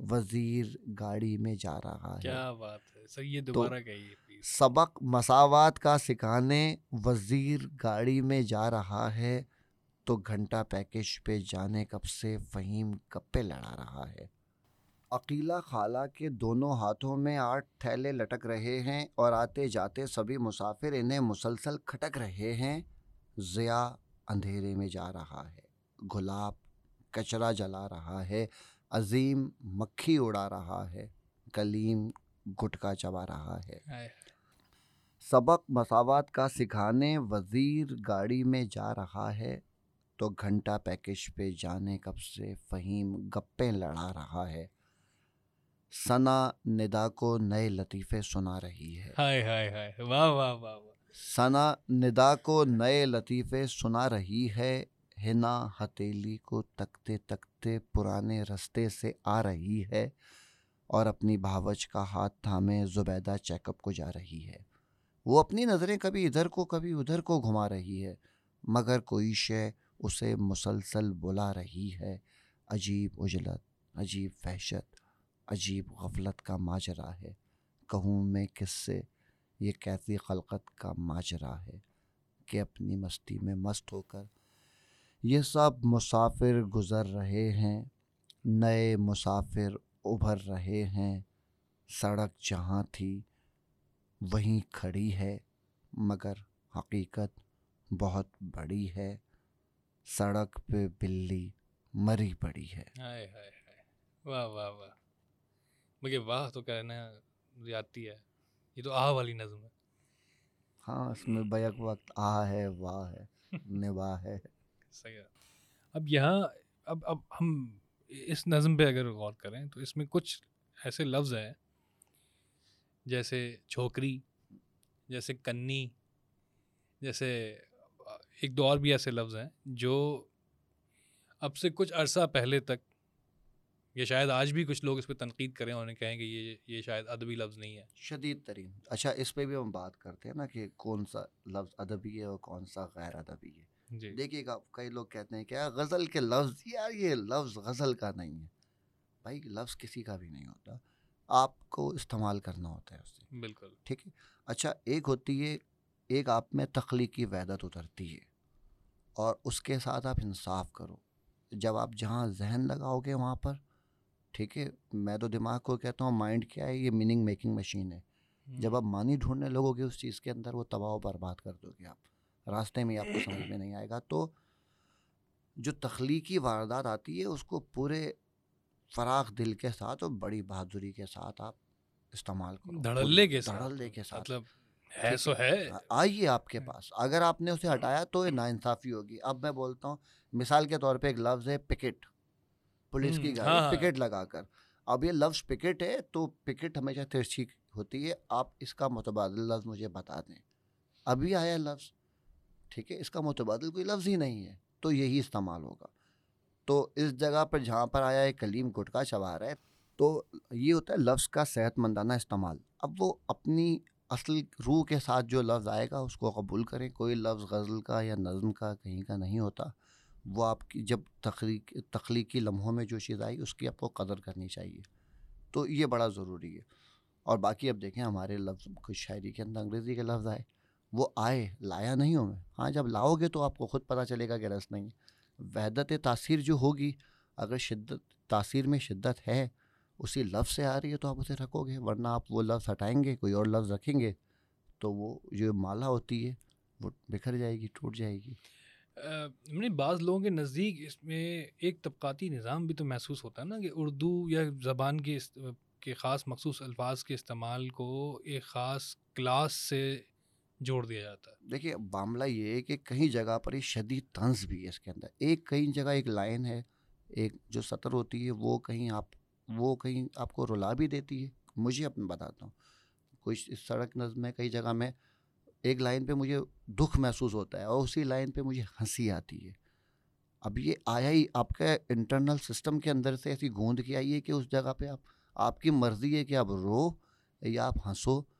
وزیر گاڑی میں جا رہا ہے۔ کیا بات ہے۔ سر یہ دوبارہ کہیے سبق مساوات کا سکھانے وزیر گاڑی میں جا رہا ہے تو گھنٹہ پیکج پہ جانے کب سے فہیم گپے لڑا رہا ہے؟ عقیلہ خالہ کے دونوں ہاتھوں میں آٹھ تھیلے لٹک رہے ہیں اور آتے جاتے سبھی مسافر انہیں مسلسل کھٹک رہے ہیں۔ ضیاء اندھیرے میں جا رہا ہے گلاب کچرا جلا رہا ہے عظیم مکھی اڑا رہا ہے کلیم گٹکا چبا رہا ہے۔ سبق مساوات کا سکھانے وزیر گاڑی میں جا رہا ہے تو گھنٹہ پیکج پہ جانے کب سے فہیم گپے لڑا رہا ہے۔ ثنا ندا کو نئے لطیفے سنا رہی ہے۔ ثنا ندا کو نئے لطیفے سنا رہی ہے ہنا ہتیلی کو تکتے تکتے پرانے رستے سے آ رہی ہے۔ اور اپنی بھاوچ کا ہاتھ تھامے زبیدہ چیک اپ کو جا رہی ہے۔ وہ اپنی نظریں کبھی ادھر کو کبھی ادھر کو گھما رہی ہے، مگر کوئی شے اسے مسلسل بلا رہی ہے۔ عجیب اجلت، عجیب وحشت، عجیب غفلت کا ماجرا ہے۔ کہوں میں کس سے؟ یہ کیسی خلقت کا ماجرا ہے کہ اپنی مستی میں مست ہو کر یہ سب مسافر گزر رہے ہیں۔ نئے مسافر ابھر رہے ہیں۔ سڑک جہاں تھی وہیں کھڑی ہے مگر حقیقت بہت بڑی ہے۔ سڑک پہ بلی مری پڑی ہے۔ واہ واہ واہ۔ مجھے واہ تو کہنا جاتی ہے۔ یہ تو آہ والی نظم ہے۔ ہاں اس میں بیک وقت آ ہے واہ ہے نواہ ہے۔ صحیح اب یہاں اب اب ہم اس نظم پہ اگر غور کریں تو اس میں کچھ ایسے لفظ ہیں جیسے چھوکری، جیسے کنی، جیسے ایک دو اور بھی ایسے لفظ ہیں جو اب سے کچھ عرصہ پہلے تک یہ شاید آج بھی کچھ لوگ اس پہ تنقید کریں اور انہیں کہیں کہ یہ یہ شاید ادبی لفظ نہیں ہے۔ شدید ترین۔ اچھا اس پہ بھی ہم بات کرتے ہیں نا کہ کون سا لفظ ادبی ہے اور کون سا غیر ادبی ہے۔ دیکھیے گا کئی لوگ کہتے ہیں کہ غزل کے لفظ یار یہ لفظ غزل کا نہیں ہے۔ بھائی لفظ کسی کا بھی نہیں ہوتا۔ آپ کو استعمال کرنا ہوتا ہے اس سے۔ بالکل۔ ٹھیک ہے؟ اچھا ایک ہوتی ہے ایک آپ میں تخلیقی وحدت اترتی ہے اور اس کے ساتھ آپ انصاف کرو۔ جب آپ جہاں ذہن لگاؤ گے وہاں پر ٹھیک ہے میں تو دماغ کو کہتا ہوں مائنڈ کیا ہے؟ یہ میننگ میکنگ مشین ہے۔ جب آپ معنی ڈھونڈنے لگو گے اس چیز کے اندر وہ تباہ و برباد کر دو گے آپ۔ راستے میں آپ کو سمجھ میں نہیں آئے گا۔ تو جو تخلیقی واردات آتی ہے اس کو پورے فراغ دل کے ساتھ اور بڑی بہادری کے ساتھ آپ استعمال کرو۔ دھڑلے کے ساتھ۔ دھڑلے کے ساتھ۔ مطلب ہے سو ہے۔ آئیے آپ کے پاس۔ اگر آپ نے اسے ہٹایا تو یہ ناانصافی ہوگی۔ اب میں بولتا ہوں مثال کے طور پہ ایک لفظ ہے پکٹ۔ پولیس کی گاڑی ہاں۔ پکٹ لگا کر۔ اب یہ لفظ پکٹ ہے تو پکٹ ہمیشہ ترچھی ہوتی ہے۔ آپ اس کا متبادل لفظ مجھے بتا دیں۔ ابھی آیا لفظ۔ ٹھیک ہے، اس کا متبادل کوئی لفظ ہی نہیں ہے، تو یہی استعمال ہوگا۔ تو اس جگہ پر جہاں پر آیا ہے، کلیم گٹکا چبا رہا ہے، تو یہ ہوتا ہے لفظ کا صحت مندانہ استعمال۔ اب وہ اپنی اصل روح کے ساتھ جو لفظ آئے گا، اس کو قبول کریں۔ کوئی لفظ غزل کا یا نظم کا کہیں کا نہیں ہوتا، وہ آپ کی، جب تخلیق، تخلیقی لمحوں میں جو چیز آئی، اس کی آپ کو قدر کرنی چاہیے۔ تو یہ بڑا ضروری ہے۔ اور باقی اب دیکھیں، ہمارے لفظ، کچھ شاعری کے اندر انگریزی کے لفظ آئے۔ وہ آئے، لایا نہیں ہوں میں۔ ہاں جب لاؤ گے تو آپ کو خود پتہ چلے گا کہ رس نہیں۔ وحدت تاثیر جو ہوگی، اگر شدت، تاثیر میں شدت ہے، اسی لفظ سے آ رہی ہے تو آپ اسے رکھو گے، ورنہ آپ وہ لفظ ہٹائیں گے، کوئی اور لفظ رکھیں گے، تو وہ جو مالا ہوتی ہے، وہ بکھر جائے گی، ٹوٹ جائے گی۔ نے بعض لوگوں کے نزدیک اس میں ایک طبقاتی نظام بھی تو محسوس ہوتا ہے نا کہ اردو یا زبان کے کے خاص مخصوص الفاظ کے استعمال کو ایک خاص کلاس سے جوڑ دیا جاتا ہے۔ دیکھیے، معاملہ یہ ہے کہ کہیں جگہ پر یہ شدید طنز بھی ہے اس کے اندر۔ ایک کہیں جگہ ایک لائن ہے، ایک جو سطر ہوتی ہے، وہ کہیں آپ، وہ کہیں آپ کو رلا بھی دیتی ہے۔ مجھے اپنا بتاتا ہوں کچھ اس سڑک نظم میں، کئی جگہ میں ایک لائن پہ مجھے دکھ محسوس ہوتا ہے اور اسی لائن پہ مجھے ہنسی آتی ہے۔ اب یہ آیا ہی، آپ کا انٹرنل سسٹم کے اندر سے ایسی گوند کی آئی ہے کہ اس جگہ پہ آپ آپ کی مرضی ہے کہ آپ رو یا آپ ہنسو۔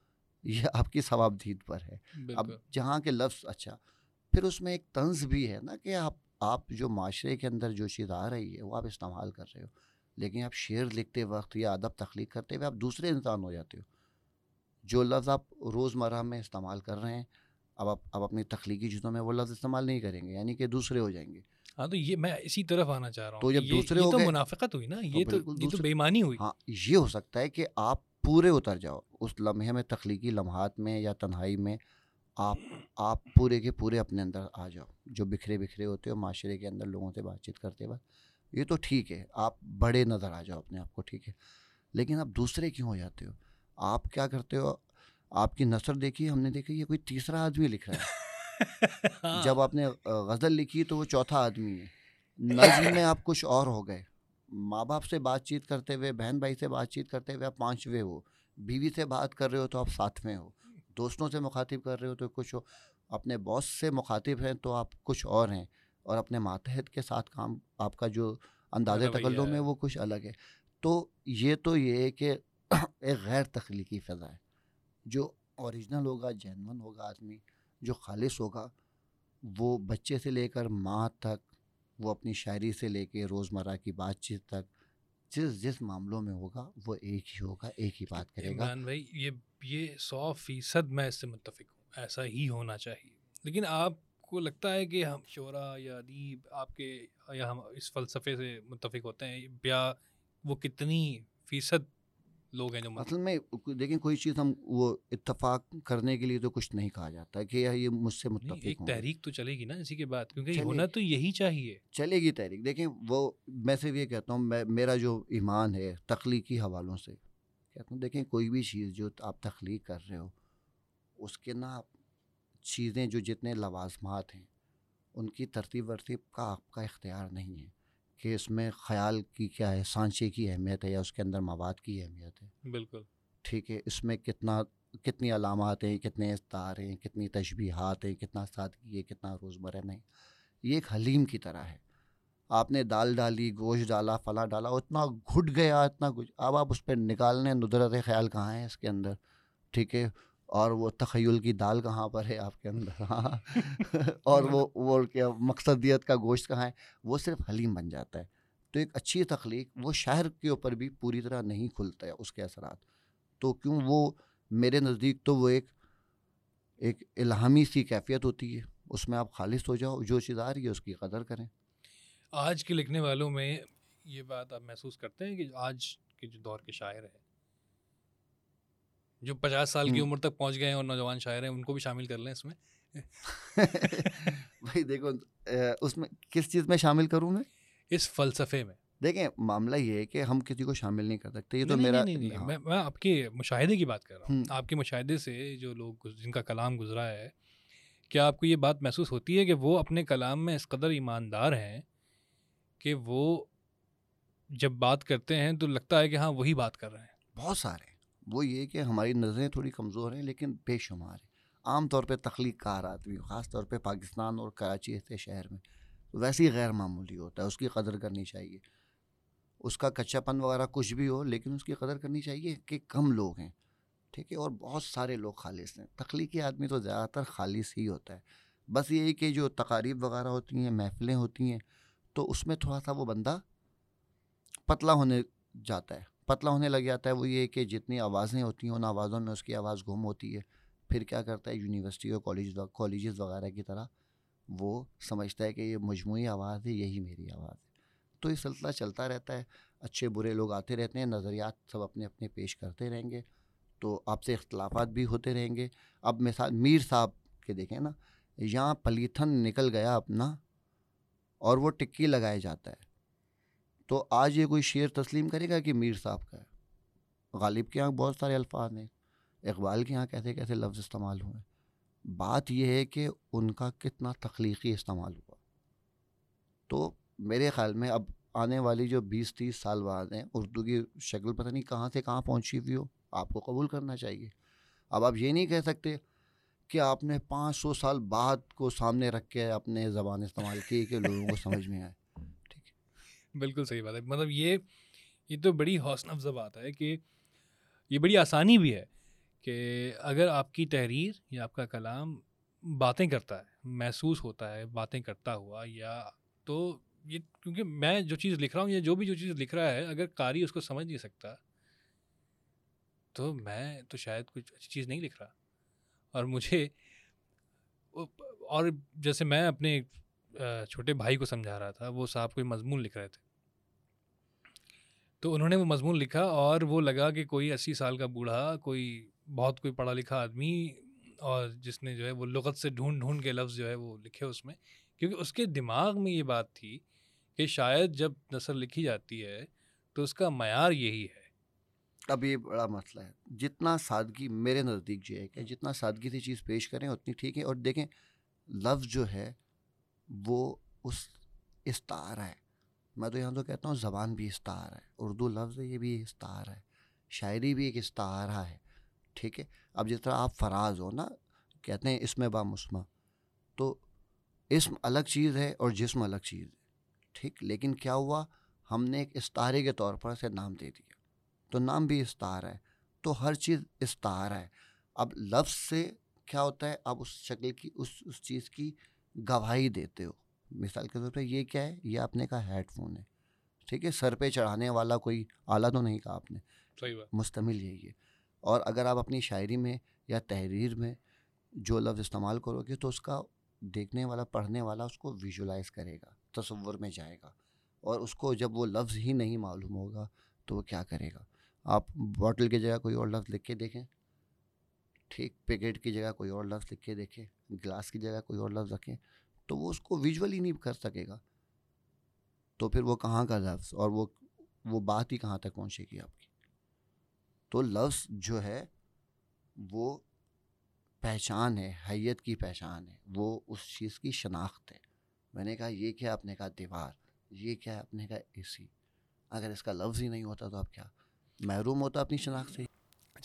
یہ آپ کی ثواب دید پر ہے۔ اب جہاں کے لفظ اچھا پھر اس میں ایک طنز بھی ہے نا کہ آپ آپ جو معاشرے کے اندر جو چیز آ رہی ہے وہ آپ استعمال کر رہے ہو لیکن آپ شعر لکھتے وقت یا ادب تخلیق کرتے ہوئے آپ دوسرے انسان ہو جاتے ہو۔ جو لفظ آپ روزمرہ میں استعمال کر رہے ہیں اب آپ اب اپنی تخلیقی چیزوں میں وہ لفظ استعمال نہیں کریں گے یعنی کہ دوسرے ہو جائیں گے۔ ہاں تو یہ میں اسی طرف آنا چاہ رہا ہوں تو جب دوسرے یہ ہو تو گئے- منافقت ہوئی نا یہ تو بالکل یہ تو بےمانی ہوئی۔ ہاں یہ ہو سکتا ہے کہ آپ پورے اتر جاؤ اس لمحے میں تخلیقی لمحات میں یا تنہائی میں آپ آپ پورے کے پورے اپنے اندر آ جاؤ جو بکھرے بکھرے ہوتے ہو معاشرے کے اندر لوگوں سے بات چیت کرتے وقت یہ تو ٹھیک ہے آپ بڑے نظر آ جاؤ اپنے آپ کو ٹھیک ہے؟ لیکن آپ دوسرے کیوں ہو جاتے ہو؟ آپ کیا کرتے ہو؟ آپ کی نثر دیکھی ہم نے دیکھی یہ کوئی تیسرا آدمی لکھ رہا ہے۔ ہاں، جب آپ نے غزل لکھی تو وہ چوتھا آدمی ہے۔ نظم میں آپ کچھ اور ہو گئے۔ ماں باپ سے بات چیت کرتے ہوئے بہن بھائی سے بات چیت کرتے ہوئے آپ پانچویں ہو بیوی سے بات کر رہے ہو تو آپ ساتویں ہو دوستوں سے مخاطب کر رہے ہو تو کچھ ہو اپنے باس سے مخاطب ہیں تو آپ کچھ اور ہیں اور اپنے ماتحت کے ساتھ کام آپ کا جو انداز تکلم۔ ہے وہ کچھ الگ ہے تو یہ تو یہ ہے کہ ایک غیر تخلیقی فضا ہے جو اوریجنل ہوگا جینون ہوگا آدمی جو خالص ہوگا وہ بچے سے لے کر ماں تک وہ اپنی شاعری سے لے کے روزمرہ کی بات چیت تک، جس جس معاملوں میں ہوگا، وہ ایک ہی ہوگا، ایک ہی بات کرے گا۔ عمران بھائی، یہ یہ سو فیصد میں اس سے متفق ہوں، ایسا ہی ہونا چاہیے۔ لیکن آپ کو لگتا ہے کہ ہم شعرا یا ادیب آپ کے یا ہم اس فلسفے سے متفق ہوتے ہیں، یا وہ کتنی فیصد لوگ ہیں جو اصل میں دیکھیں کوئی چیز ہم وہ اتفاق کرنے کے لیے تو کچھ نہیں کہا جاتا کہ یہ مجھ سے متفق ایک تحریک تو چلے گی نا اسی کے بعد کیونکہ ہونا تو یہی چاہیے۔ چلے گی تحریک۔ دیکھیں وہ میں صرف یہ کہتا ہوں میں میرا جو ایمان ہے تخلیقی حوالوں سے کہتا ہوں دیکھیں کوئی بھی چیز جو آپ تخلیق کر رہے ہو اس کے نا چیزیں جو جتنے لوازمات ہیں ان کی ترتیب ورتیب کا آپ کا اختیار نہیں ہے۔ کہ اس میں خیال کی کیا ہے سانچے کی اہمیت ہے یا اس کے اندر مواد کی اہمیت ہے۔ بالکل۔ ٹھیک ہے اس میں کتنا کتنی علامات ہیں کتنے استار ہیں کتنی تشبیہات ہیں کتنا سادگی ہے کتنا روزمرہ نہیں۔ یہ ایک حلیم کی طرح ہے۔ آپ نے دال ڈالی گوشت ڈالا فلاں ڈالا اتنا گھٹ گیا اتنا کچھ اب آپ اس پہ نکالنے ندرت خیال کہاں ہے اس کے اندر؟ ٹھیک ہے اور وہ تخیل کی دال کہاں پر ہے آپ کے اندر؟ ہاں۔ اور وہ وہ کیا مقصدیت کا گوشت کہاں ہے؟ وہ صرف حلیم بن جاتا ہے۔ تو ایک اچھی تخلیق وہ شہر کے اوپر بھی پوری طرح نہیں کھلتا ہے اس کے اثرات۔ تو کیوں وہ میرے نزدیک تو وہ ایک ایک الہامی سی کیفیت ہوتی ہے۔ اس میں آپ خالص ہو جاؤ، جو چیز آ رہی ہے اس کی قدر کریں۔ آج کے لکھنے والوں میں یہ بات آپ محسوس کرتے ہیں کہ آج کے جو دور کے شاعر ہیں جو پچاس سال کی عمر تک پہنچ گئے ہیں اور نوجوان شاعر ہیں ان کو بھی شامل کر لیں اس میں۔ بھائی دیکھو اس میں کس چیز میں شامل کروں میں؟ اس فلسفے میں۔ دیکھیں معاملہ یہ ہے کہ ہم کسی کو شامل نہیں کر سکتے یہ تو میرا ہاں۔ میں آپ کے مشاہدے کی بات کر رہا ہوں۔ آپ کے مشاہدے سے جو لوگ جن کا کلام گزرا ہے کیا آپ کو یہ بات محسوس ہوتی ہے کہ وہ اپنے کلام میں اس قدر ایماندار ہیں کہ وہ جب بات کرتے ہیں تو لگتا ہے کہ ہاں وہی بات کر رہے ہیں؟ بہت سارے۔ وہ یہ کہ ہماری نظریں تھوڑی کمزور ہیں لیکن بے شمار ہیں۔ عام طور پہ تخلیق کار آدمی خاص طور پہ پاکستان اور کراچی ایسے شہر میں۔ ویسے ہی غیر معمولی ہوتا ہے، اس کی قدر کرنی چاہیے۔ اس کا کچا پن وغیرہ کچھ بھی ہو، لیکن اس کی قدر کرنی چاہیے کہ کم لوگ ہیں، ٹھیک ہے؟ اور بہت سارے لوگ خالص ہیں۔ تخلیقی آدمی تو زیادہ تر خالص ہی ہوتا ہے۔ بس یہی کہ جو تقاریب وغیرہ ہوتی ہیں، محفلیں ہوتی ہیں، تو اس میں تھوڑا سا وہ بندہ پتلا ہونے جاتا ہے۔ پتلا ہونے لگ جاتا ہے وہ یہ کہ جتنی آوازیں ہوتی ہیں ان آوازوں میں اس کی آواز گم ہوتی ہے۔ پھر کیا کرتا ہے یونیورسٹی اور کالج کالجز وغیرہ کی طرح وہ سمجھتا ہے کہ یہ مجموعی آواز ہے، یہی میری آواز ہے۔ تو یہ سلسلہ چلتا رہتا ہے۔ اچھے برے لوگ آتے رہتے ہیں، نظریات سب اپنے اپنے پیش کرتے رہیں گے۔ تو آپ سے اختلافات بھی ہوتے رہیں گے۔ اب مثال میر صاحب کے دیکھیں نا، یہاں پلیتھن نکل گیا اپنا اور وہ ٹکی لگایا جاتا ہے۔ تو آج یہ کوئی شعر تسلیم کرے گا کہ میر صاحب کا ہے؟ غالب کے یہاں بہت سارے الفاظ ہیں۔ اقبال کے یہاں کیسے کیسے لفظ استعمال ہوئے بات یہ ہے کہ ان کا کتنا تخلیقی استعمال ہوا۔ تو میرے خیال میں اب آنے والی جو بیس تیس سال بعد ہیں، اردو کی شکل پتہ نہیں کہاں سے کہاں پہنچی ہوئی ہو، آپ کو قبول کرنا چاہیے۔ اب آپ یہ نہیں کہہ سکتے کہ آپ نے پانچ سو سال بعد کو سامنے رکھ کے اپنے زبان استعمال کی کہ لوگوں کو سمجھ میں آئے۔ بالکل صحیح بات ہے۔ مطلب یہ یہ تو بڑی حوصلہ افزا بات ہے کہ یہ بڑی آسانی بھی ہے کہ اگر آپ کی تحریر یا آپ کا کلام باتیں کرتا ہے، محسوس ہوتا ہے، باتیں کرتا ہوا، یا تو یہ، کیونکہ میں جو چیز لکھ رہا ہوں یا جو بھی جو چیز لکھ رہا ہے، اگر قاری اس کو سمجھ نہیں سکتا، تو میں تو شاید کچھ اچھی چیز نہیں لکھ رہا۔ اور مجھے، اور جیسے میں اپنے چھوٹے بھائی کو سمجھا رہا تھا، وہ صاحب کوئی مضمون لکھ رہے تھے۔ تو انہوں نے وہ مضمون لکھا اور وہ لگا کہ کوئی اسی سال کا بوڑھا، کوئی بہت کوئی پڑھا لکھا آدمی اور جس نے جو ہے وہ لغت سے ڈھونڈ ڈھونڈ کے لفظ جو ہے وہ لکھے اس میں۔ کیونکہ اس کے دماغ میں یہ بات تھی کہ شاید جب نثر لکھی جاتی ہے تو اس کا معیار یہی ہے۔ اب یہ بڑا مسئلہ ہے۔ جتنا سادگی میرے نزدیک جو ہے کہ جتنا سادگی سے چیز پیش کریں، اتنی ٹھیک ہے۔ اور دیکھیں، لفظ جو ہے وہ اس استعار ہے۔ میں تو یہاں تو کہتا ہوں زبان بھی استعار ہے، اردو لفظ یہ بھی استعار ہے، شاعری بھی ایک استعارہ ہے، ٹھیک ہے؟ اب جس طرح آپ فراز ہو نا، کہتے ہیں اس میں بامسمہ، تو اسم الگ چیز ہے اور جسم الگ چیز ہے، ٹھیک؟ لیکن کیا ہوا؟ ہم نے ایک استارے کے طور پر اسے نام دے دیا۔ تو نام بھی استار ہے، تو ہر چیز استار ہے۔ اب لفظ سے کیا ہوتا ہے؟ آپ اس شکل کی، اس اس چیز کی گواہی دیتے ہو۔ مثال کے طور پہ یہ کیا ہے؟ یہ آپ نے کہا ہیڈ فون ہے۔ ٹھیک ہے؟ سر پہ چڑھانے والا کوئی آلہ تو نہیں کہا آپ نے۔ مستمل یہی ہے۔ اور اگر آپ اپنی شاعری میں یا تحریر میں جو لفظ استعمال کرو گے تو اس کا دیکھنے والا پڑھنے والا اس کو ویژولائز کرے گا تصور میں جائے گا۔ اور اس کو جب وہ لفظ ہی نہیں معلوم ہوگا تو وہ کیا کرے گا؟ آپ باٹل کی جگہ کوئی اور لفظ لکھ کے دیکھیں۔ ٹھیک پیکٹ کی جگہ کوئی اور لفظ لکھ کے دیکھیں گلاس کی جگہ کوئی اور لفظ رکھیں تو وہ اس کو ویژولی نہیں کر سکے گا۔ تو پھر وہ کہاں کا لفظ؟ اور وہ وہ بات ہی کہاں تک پہنچے گی آپ کی؟ تو لفظ جو ہے، وہ پہچان ہے، حیت کی پہچان ہے، وہ اس چیز کی شناخت ہے۔ میں نے کہا، یہ کیا آپ نے کہا؟ دیوار۔ یہ کیا آپ نے کہا؟ اے سی۔ اگر اس کا لفظ ہی نہیں ہوتا تو آپ کیا محروم ہوتا اپنی شناخت سے؟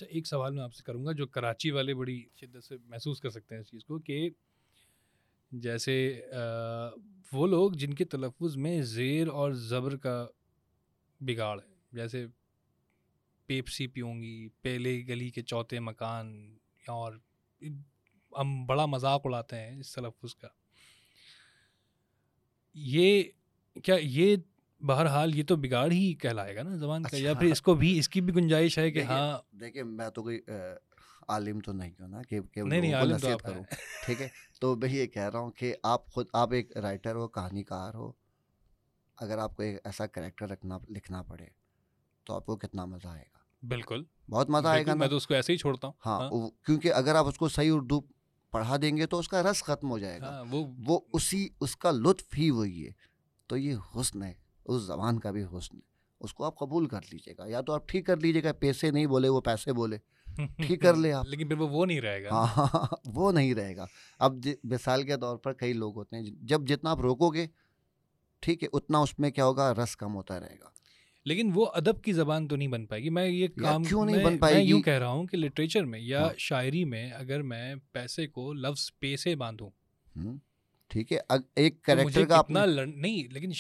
اچھا ایک سوال میں آپ سے کروں گا جو کراچی والے بڑی شدت سے محسوس کر سکتے ہیں اس چیز کو کہ جیسے وہ لوگ جن کے تلفظ میں زیر اور زبر کا بگاڑ ہے، جیسے پیپسی پیوں گی پہلے گلی کے چوتھے مکان اور ہم بڑا مذاق اڑاتے ہیں اس تلفظ کا۔ یہ کیا یہ بہرحال یہ تو بگاڑ ہی کہلائے گا نا زبان کا یا اچھا۔ پھر اس کو بھی اس کی بھی گنجائش ہے کہ ہاں۔ دیکھیں میں تو کوئی عالم تو نہیں ہوں نا کہ نہیں نہیں عالم تو آپ کروں ٹھیک ہے؟ تو میں یہ کہہ رہا ہوں کہ آپ خود آپ ایک رائٹر ہو کہانی کار ہو اگر آپ کو ایک ایسا کریکٹر رکھنا لکھنا پڑے تو آپ کو کتنا مزہ آئے گا۔ بالکل۔ بہت مزہ آئے گا میں تو اس کو ایسے ہی چھوڑتا ہوں۔ ہاں کیونکہ اگر آپ اس کو صحیح اردو پڑھا دیں گے تو اس کا رس ختم ہو جائے گا۔ وہ اسی اس کا لطف ہی وہی ہے۔ تو یہ حسن ہے۔ اس زبان کا بھی حسن ہے۔ اس کو آپ قبول کر لیجیے گا یا تو آپ ٹھیک کر لیجیے گا پیسے نہیں بولے وہ پیسے بولے۔ ٹھیک کر لے آپ۔ لیکن پھر وہ نہیں رہے گا ہاں وہ نہیں رہے گا۔ اب مثال کے طور پر کئی لوگ ہوتے ہیں جب جتنا آپ روکو گے ٹھیک ہے اتنا اس میں کیا ہوگا رس کم ہوتا رہے گا۔ لیکن وہ ادب کی زبان تو نہیں بن پائے گی۔ میں یہ کام کیوں نہیں بن پائے گی یوں کہہ رہا ہوں کہ لٹریچر میں یا شاعری میں اگر میں پیسے کو لفظ پیسے باندھوں ٹھیک ہے ایک کریکٹر کا اپنا نہیں لیکن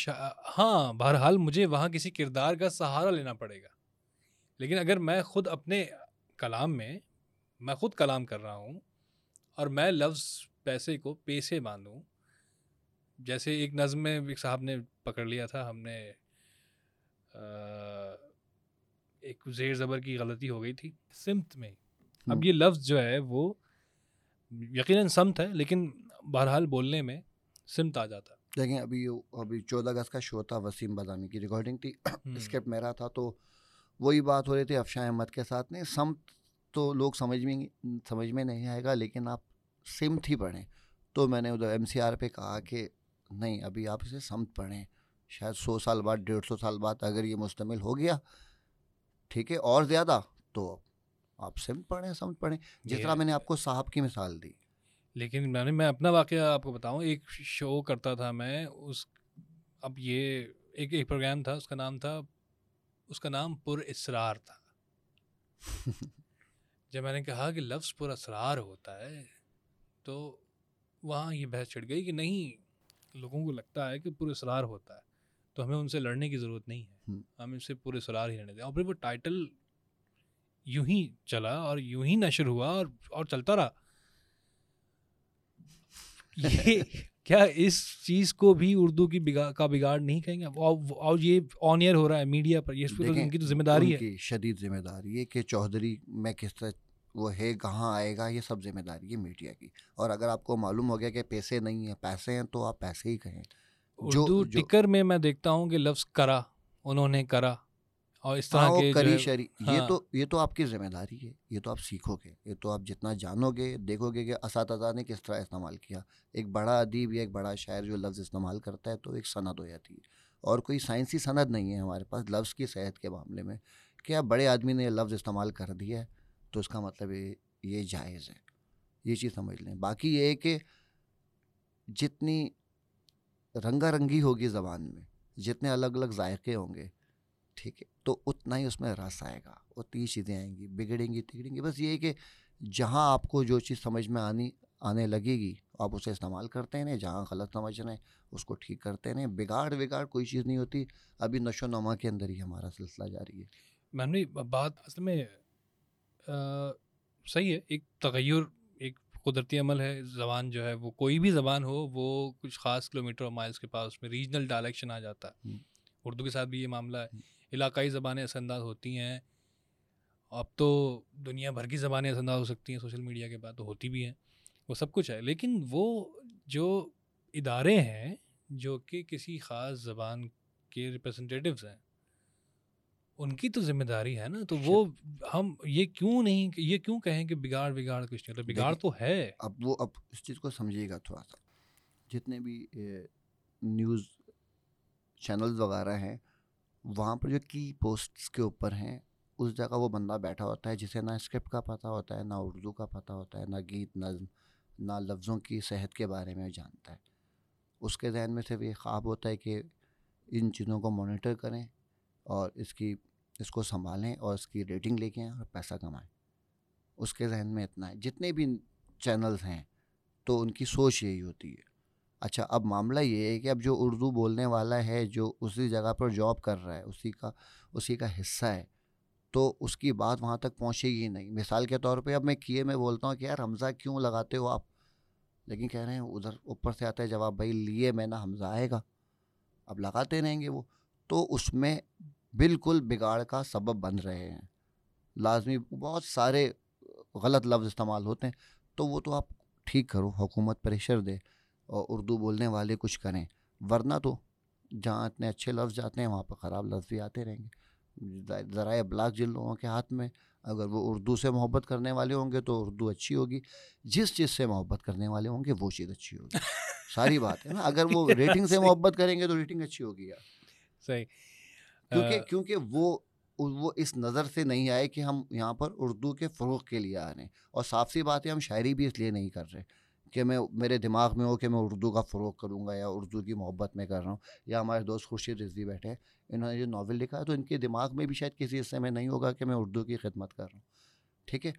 ہاں بہرحال مجھے وہاں کسی کردار کا سہارا لینا پڑے گا۔ لیکن اگر میں خود اپنے کلام میں میں خود کلام کر رہا ہوں اور میں لفظ پیسے کو پیسے باندھوں جیسے ایک نظم میں ایک صاحب نے پکڑ لیا تھا ہم نے ایک زیر زبر کی غلطی ہو گئی تھی سمت میں۔ اب یہ لفظ جو ہے وہ یقیناً سمت ہے لیکن بہرحال بولنے میں سمت آ جاتا۔ دیکھیں ابھی ابھی چودہ اگست کا شو تھا وسیم بدامی کی ریکارڈنگ تھی اسکرپٹ میرا تھا تو وہی بات ہو رہی تھی افشا احمد کے ساتھ نہیں سمت تو لوگ سمجھ میں سمجھ میں نہیں آئے گا لیکن آپ سمت ہی پڑھیں۔ تو میں نے ادھر ایم سی آر پہ کہا کہ نہیں ابھی آپ اسے سمت پڑھیں۔ شاید سو سال بعد ڈیڑھ سو سال بعد اگر یہ مشتمل ہو گیا ٹھیک ہے اور زیادہ تو آپ سمت پڑھیں سمت پڑھیں۔ جس طرح میں نے آپ کو صاحب کی مثال دی۔ لیکن میں نے میں اپنا واقعہ آپ کو بتاؤں ایک شو کرتا تھا میں اس اب یہ ایک ایک پروگرام تھا اس کا نام تھا اس کا نام پر اسرار تھا۔ جب میں نے کہا کہ لفظ پر اسرار ہوتا ہے تو وہاں یہ بحث چڑھ گئی کہ نہیں لوگوں کو لگتا ہے کہ پر اسرار ہوتا ہے تو ہمیں ان سے لڑنے کی ضرورت نہیں ہے۔ ہم۔ ان سے پورے سرار ہی رہنے دیں۔ اور پھر وہ ٹائٹل یوں ہی چلا اور یوں ہی نشر ہوا اور اور چلتا رہا۔ یہ کیا اس چیز کو بھی اردو کی بگاڑ کا بگاڑ نہیں کہیں گے؟ اور یہ آن ایئر ہو رہا ہے میڈیا پر یہ ان کی تو ذمہ داری ہے۔ شدید ذمہ داری ہے کہ چودھری میں کس طرح وہ ہے کہاں آئے گا یہ سب ذمہ داری ہے میڈیا کی۔ اور اگر آپ کو معلوم ہو گیا کہ پیسے نہیں ہیں پیسے ہیں تو آپ پیسے ہی کہیں۔ اردو ٹکر میں میں دیکھتا ہوں کہ لفظ کرا انہوں نے کرا۔ اور اس طرح کے کری شری یہ تو یہ تو آپ کی ذمہ داری ہے یہ تو آپ سیکھو گے یہ تو آپ جتنا جانو گے دیکھو گے کہ اساتذہ نے کس طرح استعمال کیا۔ ایک بڑا ادیب یا ایک بڑا شاعر جو لفظ استعمال کرتا ہے تو ایک صنعت ہو جاتی ہے۔ اور کوئی سائنسی صنعت نہیں ہے ہمارے پاس لفظ کی صحت کے معاملے میں کیا بڑے آدمی نے لفظ استعمال کر دیا ہے تو اس کا مطلب یہ جائز ہے۔ یہ چیز سمجھ لیں۔ باقی یہ ہے کہ جتنی رنگا رنگی ہوگی زبان میں جتنے الگ الگ ذائقے ہوں گے ٹھیک ہے تو اتنا ہی اس میں رس آئے گا اتنی چیزیں آئیں گی بگڑیں گی تگڑیں گی بس یہ کہ جہاں آپ کو جو چیز سمجھ میں آنی آنے لگے گی آپ اسے استعمال کرتے ہیں جہاں غلط سمجھ رہے ہیں اس کو ٹھیک کرتے ہیں بگاڑ بگاڑ کوئی چیز نہیں ہوتی ابھی نشو نما کے اندر ہی ہمارا سلسلہ جاری ہے۔ میں نے بات اصل میں صحیح ہے ایک تغیر قدرتی عمل ہے زبان جو ہے وہ کوئی بھی زبان ہو وہ کچھ خاص کلو میٹر اور مائلس کے پاس اس میں ریجنل ڈائلیکشن آ جاتا ہے۔ اردو کے ساتھ بھی یہ معاملہ ہے۔ علاقائی زبانیں اثر انداز ہوتی ہیں۔ اب تو دنیا بھر کی زبانیں اثر انداز ہو سکتی ہیں سوشل میڈیا کے بعد تو ہوتی بھی ہیں وہ سب کچھ ہے۔ لیکن وہ جو ادارے ہیں جو کہ کسی خاص زبان کے ریپرزنٹیوز ہیں ان کی تو ذمہ داری ہے نا۔ تو وہ ہم یہ کیوں نہیں یہ کیوں کہیں کہ بگاڑ بگاڑ کچھ نہیں ہوتا؟ بگاڑ تو ہے۔ اب وہ اب اس چیز کو سمجھیے گا تھوڑا سا۔ جتنے بھی نیوز چینلز وغیرہ ہیں وہاں پر جو کی پوسٹس کے اوپر ہیں، اس جگہ وہ بندہ بیٹھا ہوتا ہے جسے نہ اسکرپٹ کا پتہ ہوتا ہے، نہ اردو کا پتہ ہوتا ہے، نہ گیت نظم نہ لفظوں کی صحت کے بارے میں جانتا ہے۔ اس کے ذہن میں صرف یہ خواب ہوتا ہے کہ ان چیزوں کو مانیٹر کریں اور اس کی، اس کو سنبھالیں اور اس کی ریٹنگ لے کے آئیں اور پیسہ کمائیں۔ اس کے ذہن میں اتنا ہے۔ جتنے بھی چینلز ہیں تو ان کی سوچ یہی ہوتی ہے۔ اچھا اب معاملہ یہ ہے کہ اب جو اردو بولنے والا ہے، جو اسی جگہ پر جاب کر رہا ہے، اسی کا اسی کا حصہ ہے، تو اس کی بات وہاں تک پہنچے گی نہیں۔ مثال کے طور پہ اب میں کیے میں بولتا ہوں کہ یار، حمزہ کیوں لگاتے ہو آپ؟ لیکن کہہ رہے ہیں، ادھر اوپر سے آتا ہے، جواب، بھائی، لیے میں نا حمزہ آئے گا۔ اب لگاتے رہیں گے وہ۔ تو اس میں بالکل بگاڑ کا سبب بن رہے ہیں۔ لازمی، بہت سارے غلط لفظ استعمال ہوتے ہیں۔ تو وہ تو آپ ٹھیک کرو، حکومت پریشر دے۔ اور اردو بولنے والے کچھ کریں۔ ورنہ تو جہاں اتنے اچھے لفظ جاتے ہیں وہاں پہ خراب لفظ بھی آتے رہیں گے۔ ذرائع ابلاغ جن لوگوں کے ہاتھ میں اگر وہ اردو سے محبت کرنے والے ہوں گے تو اردو اچھی ہوگی۔ جس چیز سے محبت کرنے والے ہوں گے وہ چیز اچھی ہوگی۔ ساری بات ہے نا۔ اگر وہ ریٹنگ سے محبت کریں گے تو ریٹنگ اچھی ہوگی یار۔ صحیح۔ کیونکہ کیونکہ وہ وہ اس نظر سے نہیں آئے کہ ہم یہاں پر اردو کے فروغ کے لیے آ رہے ہیں۔ اور صاف سی بات ہے ہم شاعری بھی اس لیے نہیں کر رہے۔ کہ میں میرے دماغ میں ہو کہ میں اردو کا فروغ کروں گا یا اردو کی محبت میں کر رہا ہوں یا ہمارے دوست خورشید رضوی بیٹھے ہیں انہوں نے جو ناول لکھا ہے تو ان کے دماغ میں بھی شاید کسی حصے میں نہیں ہوگا کہ میں اردو کی خدمت کر رہا ہوں۔ ٹھیک ہے؟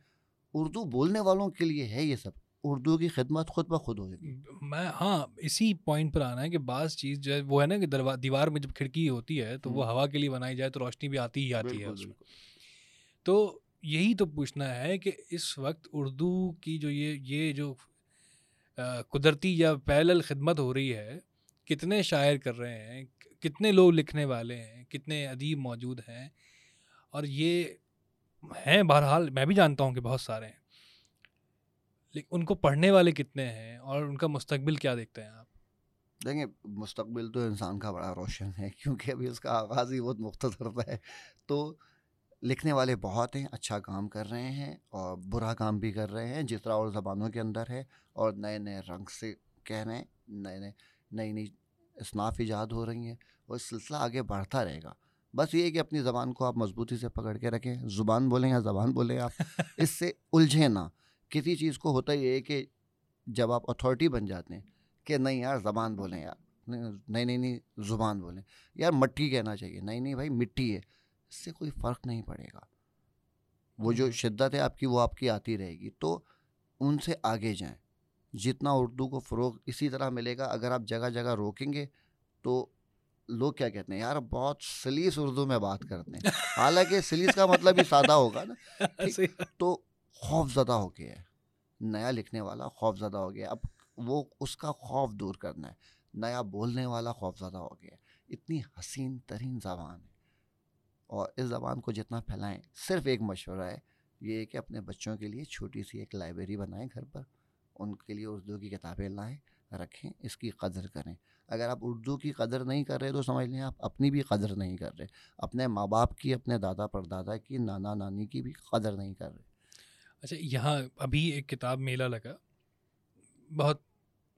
اردو بولنے والوں کے لیے ہے یہ سب اردو کی خدمت خود بخود ہو جائے گی میں ہاں اسی پوائنٹ پر آنا ہے کہ بعض چیز جو ہے وہ ہے نا کہ دیوار میں جب کھڑکی ہوتی ہے تو وہ ہوا کے لیے بنائی جائے تو روشنی بھی آتی ہی آتی ہے اس میں۔ تو یہی تو پوچھنا ہے کہ اس وقت اردو کی جو یہ یہ جو قدرتی یا پیلل خدمت ہو رہی ہے، کتنے شاعر کر رہے ہیں، کتنے لوگ لکھنے والے ہیں، کتنے ادیب موجود ہیں، اور یہ ہیں بہرحال، میں بھی جانتا ہوں کہ بہت سارے ہیں۔ لیکن ان کو پڑھنے والے کتنے ہیں اور ان کا مستقبل کیا دیکھتے ہیں آپ؟ دیکھیں، مستقبل تو انسان کا بڑا روشن ہے، کیونکہ ابھی اس کا آغاز ہی بہت مختصر ہے تو لکھنے والے بہت ہیں اچھا کام کر رہے ہیں اور برا کام بھی کر رہے ہیں، جس طرح اور زبانوں کے اندر ہے اور نئے نئے رنگ سے کہہ رہے ہیں، نئے نئے، نئی نئی اصناف ایجاد ہو رہی ہیں اور سلسلہ آگے بڑھتا رہے گا۔ بس یہ کہ اپنی زبان کو آپ مضبوطی سے پکڑ کے رکھیں، زبان بولیں یا زبان بولیں آپ، اس سے الجھیں نہ۔ کسی چیز کو ہوتا یہ ہے کہ جب آپ اتھارٹی بن جاتے ہیں کہ نہیں یار زبان بولیں یار، نہیں نہیں نہیں، زبان بولیں۔ یار مٹی کہنا چاہیے، نہیں نہیں بھائی مٹی ہے۔ اس سے کوئی فرق نہیں پڑے گا۔ وہ جو شدت ہے آپ کی وہ آپ کی آتی رہے گی۔ تو ان سے آگے جائیں۔ جتنا اردو کو فروغ اسی طرح ملے گا۔ اگر آپ جگہ جگہ روکیں گے تو لوگ کیا کہتے ہیں؟ یار بہت سلیس اردو میں بات کرتے ہیں۔ حالانکہ سلیس کا مطلب ہی سادہ ہوگا نا۔ تو خوف زدہ ہو گیا ہے۔ نیا لکھنے والا خوف زدہ ہو گیا اب وہ اس کا خوف دور کرنا ہے۔ نیا بولنے والا خوف زدہ ہو گیا اتنی حسین ترین زبان ہے۔ اور اس زبان کو جتنا پھیلائیں، صرف ایک مشورہ ہے، یہ کہ اپنے بچوں کے لیے چھوٹی سی ایک لائبریری بنائیں گھر پر۔ ان کے لیے اردو کی کتابیں لائیں، رکھیں، اس کی قدر کریں۔ اگر آپ اردو کی قدر نہیں کر رہے تو سمجھ لیں آپ اپنی بھی قدر نہیں کر رہے۔ اپنے ماں باپ کی، اپنے دادا پر دادا کی، نانا نانی کی بھی قدر نہیں کر رہے۔ اچھا یہاں ابھی ایک کتاب میلہ لگا۔ بہت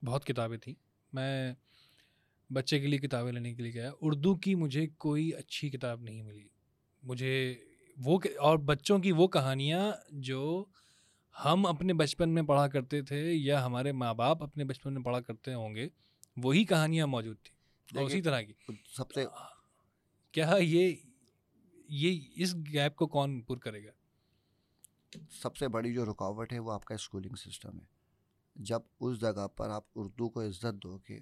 بہت کتابیں تھیں۔ میں بچے کے لیے کتابیں لینے کے لیے گیا۔ اردو کی مجھے کوئی اچھی کتاب نہیں ملی۔ مجھے وہ اور بچوں کی وہ کہانیاں جو ہم اپنے بچپن میں پڑھا کرتے تھے یا ہمارے ماں باپ اپنے بچپن میں پڑھا کرتے ہوں گے وہی کہانیاں موجود تھیں اسی طرح کی۔ سب سے کیا یہ یہ اس گیپ کو کون پر کرے گا؟ سب سے بڑی جو رکاوٹ ہے وہ آپ کا اسکولنگ سسٹم ہے۔ جب اس جگہ پر آپ اردو کو عزت دو گے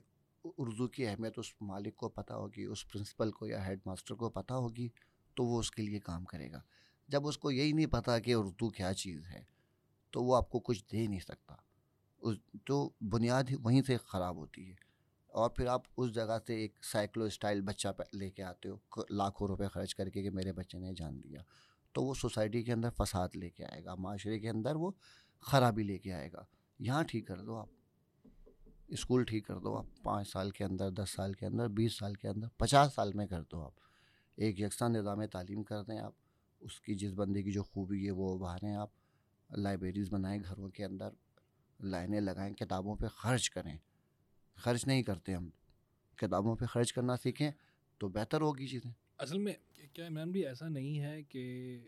اردو کی اہمیت اس مالک کو پتہ ہوگی اس پرنسپل کو یا ہیڈ ماسٹر کو پتہ ہوگی تو وہ اس کے لیے کام کرے گا۔ جب اس کو یہی نہیں پتہ کہ اردو کیا چیز ہے، تو وہ آپ کو کچھ دے نہیں سکتا۔ اس تو بنیاد ہی وہیں سے خراب ہوتی ہے۔ اور پھر آپ اس جگہ سے ایک سائیکلو اسٹائل بچہ لے کے آتے ہو لاکھوں روپے خرچ کر کے کہ میرے بچے نے جان دیا۔ تو وہ سوسائٹی کے اندر فساد لے کے آئے گا، معاشرے کے اندر وہ خرابی لے کے آئے گا۔ یہاں ٹھیک کر دو آپ۔ اسکول ٹھیک کر دو آپ۔ پانچ سال کے اندر، دس سال کے اندر، بیس سال کے اندر، پچاس سال میں کر دو آپ۔ ایک یکساں نظام تعلیم کر دیں آپ اس کی جس بندے کی جو خوبی ہے وہ ابھاریں آپ لائبریریز بنائیں گھروں کے اندر لائنیں لگائیں کتابوں پہ خرچ کریں۔ خرچ نہیں کرتے ہم کتابوں پہ خرچ کرنا سیکھیں تو بہتر ہوگی چیزیں۔ اصل میں کیا عمران بھی ایسا نہیں ہے کہ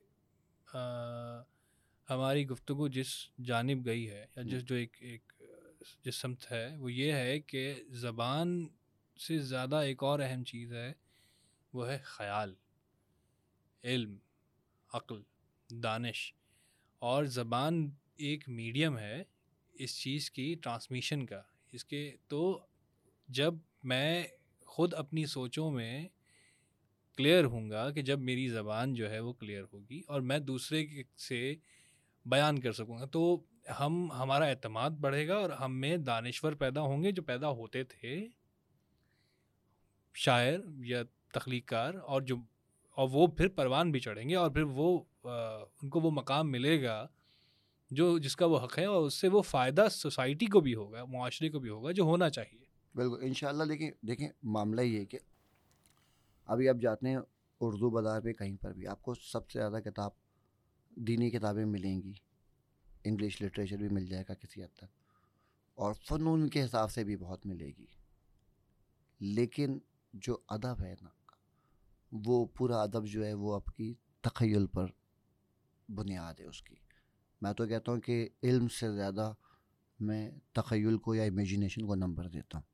ہماری گفتگو جس جانب گئی ہے یا جس جو ایک ایک جس سمت ہے وہ یہ ہے کہ زبان سے زیادہ ایک اور اہم چیز ہے وہ ہے خیال، علم، عقل، دانش۔ اور زبان ایک میڈیم ہے اس چیز کی ٹرانسمیشن کا۔ اس کے تو جب میں خود اپنی سوچوں میں کلیئر ہوں گا کہ جب میری زبان جو ہے وہ کلیئر ہوگی اور میں دوسرے سے بیان کر سکوں گا تو ہم، ہمارا اعتماد بڑھے گا اور ہم میں دانشور پیدا ہوں گے جو پیدا ہوتے تھے شاعر یا تخلیق کار اور جو اور وہ پھر پروان بھی چڑھیں گے اور پھر وہ ان کو وہ مقام ملے گا جو جس کا وہ حق ہے اور اس سے وہ فائدہ سوسائٹی کو بھی ہوگا، معاشرے کو بھی ہوگا جو ہونا چاہیے۔ بالکل ان شاء اللہ لیکن دیکھیں، معاملہ یہ ہے کہ ابھی آپ جاتے ہیں اردو بازار پہ کہیں پر بھی، آپ کو سب سے زیادہ کتاب، دینی کتابیں ملیں گی۔ انگلش لٹریچر بھی مل جائے گا کسی حد تک، اور فنون کے حساب سے بھی بہت ملے گی۔ لیکن جو ادب ہے نا وہ پورا ادب جو ہے وہ آپ کی تخیل پر بنیاد ہے اس کی۔ میں تو کہتا ہوں کہ علم سے زیادہ میں تخیل کو یا امیجینیشن کو نمبر دیتا ہوں۔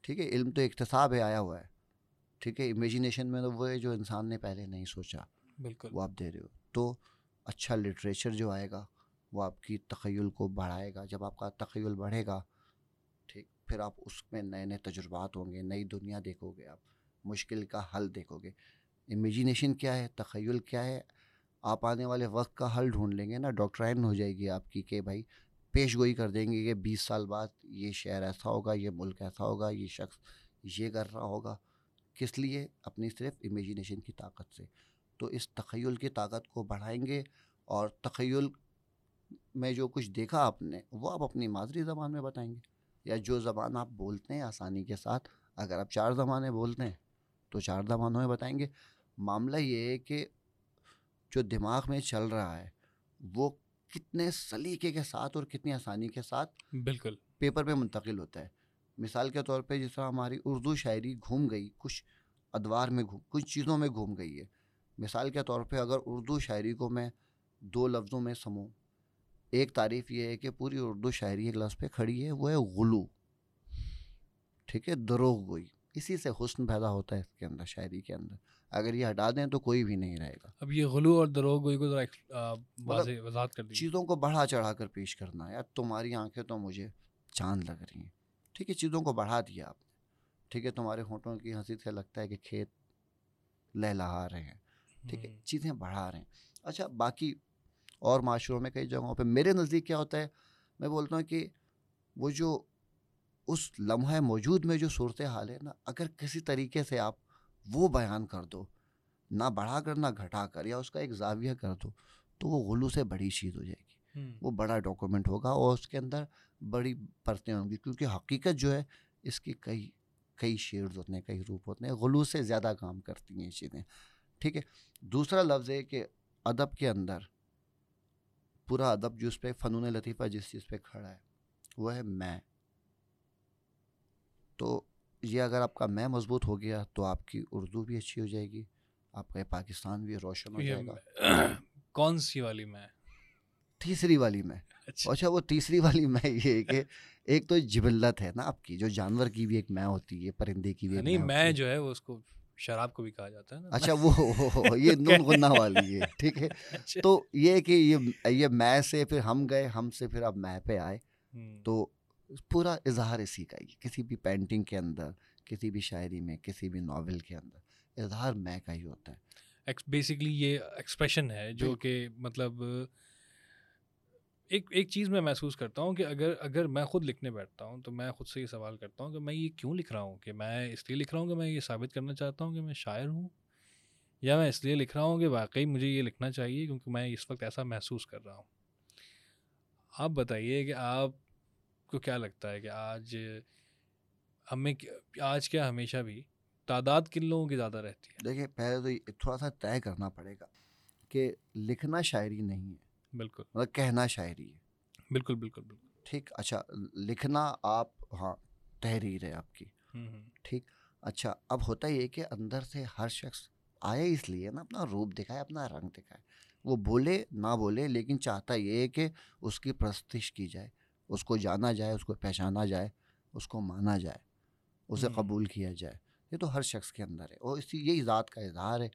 ٹھیک ہے علم تو اقتصاب ہے آیا ہوا ہے۔ ٹھیک ہے امیجینیشن میں تو وہ ہے جو انسان نے پہلے نہیں سوچا۔ بالکل۔ وہ آپ دے رہے ہو۔ تو اچھا لٹریچر جو آئے گا وہ آپ کی تخیل کو بڑھائے گا۔ جب آپ کا تخیل بڑھے گا ٹھیک پھر آپ اس میں نئے نئے تجربات ہوں گے نئی دنیا دیکھو گے آپ۔ مشکل کا حل دیکھو گے۔ امیجینیشن کیا ہے؟ تخیل کیا ہے؟ آپ آنے والے وقت کا حل ڈھونڈ لیں گے نا۔ ڈاکٹرائن ہو جائے گی آپ کی کہ بھائی پیش گوئی کر دیں گے کہ بیس سال بعد یہ شہر ایسا ہوگا، یہ ملک ایسا ہوگا، یہ شخص یہ کر رہا ہوگا۔ کس لیے؟ اپنی صرف امیجینیشن کی طاقت سے۔ تو اس تخیل کی طاقت کو بڑھائیں گے اور تخیل میں جو کچھ دیکھا آپ نے، وہ آپ اپنی مادری زبان میں بتائیں گے۔ یا جو زبان آپ بولتے ہیں آسانی کے ساتھ، اگر آپ چار زبانیں بولتے ہیں۔ تو چار زبانوں میں بتائیں گے معاملہ یہ ہے کہ جو دماغ میں چل رہا ہے وہ کتنے سلیقے کے ساتھ اور کتنی آسانی کے ساتھ بالکل۔ پیپر پہ منتقل ہوتا ہے۔ مثال کے طور پہ جس طرح ہماری اردو شاعری گھوم گئی کچھ ادوار میں گھوم کچھ چیزوں میں گھوم گئی ہے۔ مثال کے طور پہ اگر اردو شاعری کو میں دو لفظوں میں سموں ایک تعریف یہ ہے کہ پوری اردو شاعری ایک لفظ پہ کھڑی ہے وہ ہے غلو۔ ٹھیک ہے؟ دروغ گوئی۔ اسی سے حسن پیدا ہوتا ہے اس کے اندر شاعری کے اندر۔ اگر یہ ہٹا دیں تو کوئی بھی نہیں رہے گا۔ اب یہ غلو اور دروغ گوئی کو ذرا مطلب وضاحت کر چیزوں کو بڑھا چڑھا کر پیش کرنا ہے تمہاری آنکھیں تو مجھے چاند لگ رہی ہیں۔ ٹھیک ہے چیزوں کو بڑھا دیا آپ نے۔ ٹھیک ہے تمہارے ہونٹوں کی ہنسی سے لگتا ہے کہ کھیت لہلا رہے ہیں۔ ٹھیک ہے چیزیں بڑھا رہے ہیں۔ اچھا باقی اور معاشروں میں کئی جگہوں پہ میرے نزدیک کیا ہوتا ہے؟ میں بولتا ہوں کہ وہ جو اس لمحہ موجود میں جو صورت حال ہے نا اگر کسی طریقے سے آپ وہ بیان کر دو نہ بڑھا کر نہ گھٹا کر یا اس کا ایک زاویہ کر دو تو وہ غلو سے بڑی چیز ہو جائے گی۔ وہ بڑا ڈاکومنٹ ہوگا اور اس کے اندر بڑی پرتیں ہوں گی کیونکہ حقیقت جو ہے اس کی کئی کئی شیڈز ہوتے ہیں کئی روپ ہوتے ہیں غلو سے زیادہ کام کرتی ہیں یہ چیزیں۔ ٹھیک ہے دوسرا لفظ ہے کہ ادب کے اندر پورا ادب جو اس پہ فنون لطیفہ جس چیز پہ کھڑا ہے وہ ہے میں۔ تو یہ اگر آپ کا میں مضبوط ہو گیا تو آپ کی اردو بھی اچھی ہو جائے گی آپ کا پاکستان بھی روشن ہو جائے گا۔ کون سی والی میں؟ تیسری والی میں۔ اچھا, اچھا، وہ تیسری والی میں یہ کہ ایک تو جبلت ہے نا آپ کی جو جانور کی بھی ایک میں ہوتی ہے پرندے کی بھی نہیں میں جو ہے وہ اس کو شراب کو بھی کہا جاتا ہے اچھا وہ یہ نون غنہ والی ہے ٹھیک ہے۔ اچھا۔ تو یہ کہ یہ یہ میں سے پھر ہم گئے ہم سے پھر اب میں پہ آئے۔ تو پورا اظہار اسی کا ہی کسی بھی پینٹنگ کے اندر کسی بھی شاعری میں کسی بھی ناول کے اندر اظہار میں کا ہی ہوتا ہے۔ بیسکلی یہ ایکسپریشن ہے جو کہ مطلب ایک ایک چیز میں محسوس کرتا ہوں کہ اگر اگر میں خود لکھنے بیٹھتا ہوں تو میں خود سے یہ سوال کرتا ہوں کہ میں یہ کیوں لکھ رہا ہوں؟ کہ میں اس لیے لکھ رہا ہوں کہ میں یہ ثابت کرنا چاہتا ہوں کہ میں شاعر ہوں؟ یا میں اس لیے لکھ رہا ہوں کہ واقعی مجھے یہ لکھنا چاہیے کیونکہ میں اس وقت ایسا محسوس کر رہا ہوں؟ آپ بتائیے کہ آپ کو کیا لگتا ہے کہ آج ہمیں آج کیا ہمیشہ بھی تعداد کن لوگوں کی زیادہ رہتی ہے؟ دیکھیے پہلے تو یہ تھوڑا سا طے کرنا پڑے گا کہ لکھنا شاعری نہیں ہے۔ بالکل۔ مطلب کہنا شاعری ہے۔ بالکل بالکل بالکل۔ ٹھیک اچھا لکھنا آپ ہاں تحریر ہے آپ کی۔ ٹھیک اچھا اب ہوتا یہ کہ اندر سے ہر شخص آئے اس لیے نا اپنا روپ دکھائے اپنا رنگ دکھائے۔ وہ بولے نہ بولے لیکن چاہتا یہ ہے کہ اس کی پرستش کی جائے۔ اس کو جانا جائے اس کو پہچانا جائے اس کو مانا جائے اسے قبول کیا جائے۔ یہ تو ہر شخص کے اندر ہے۔ اور اسی یہی ذات کا اظہار ہے۔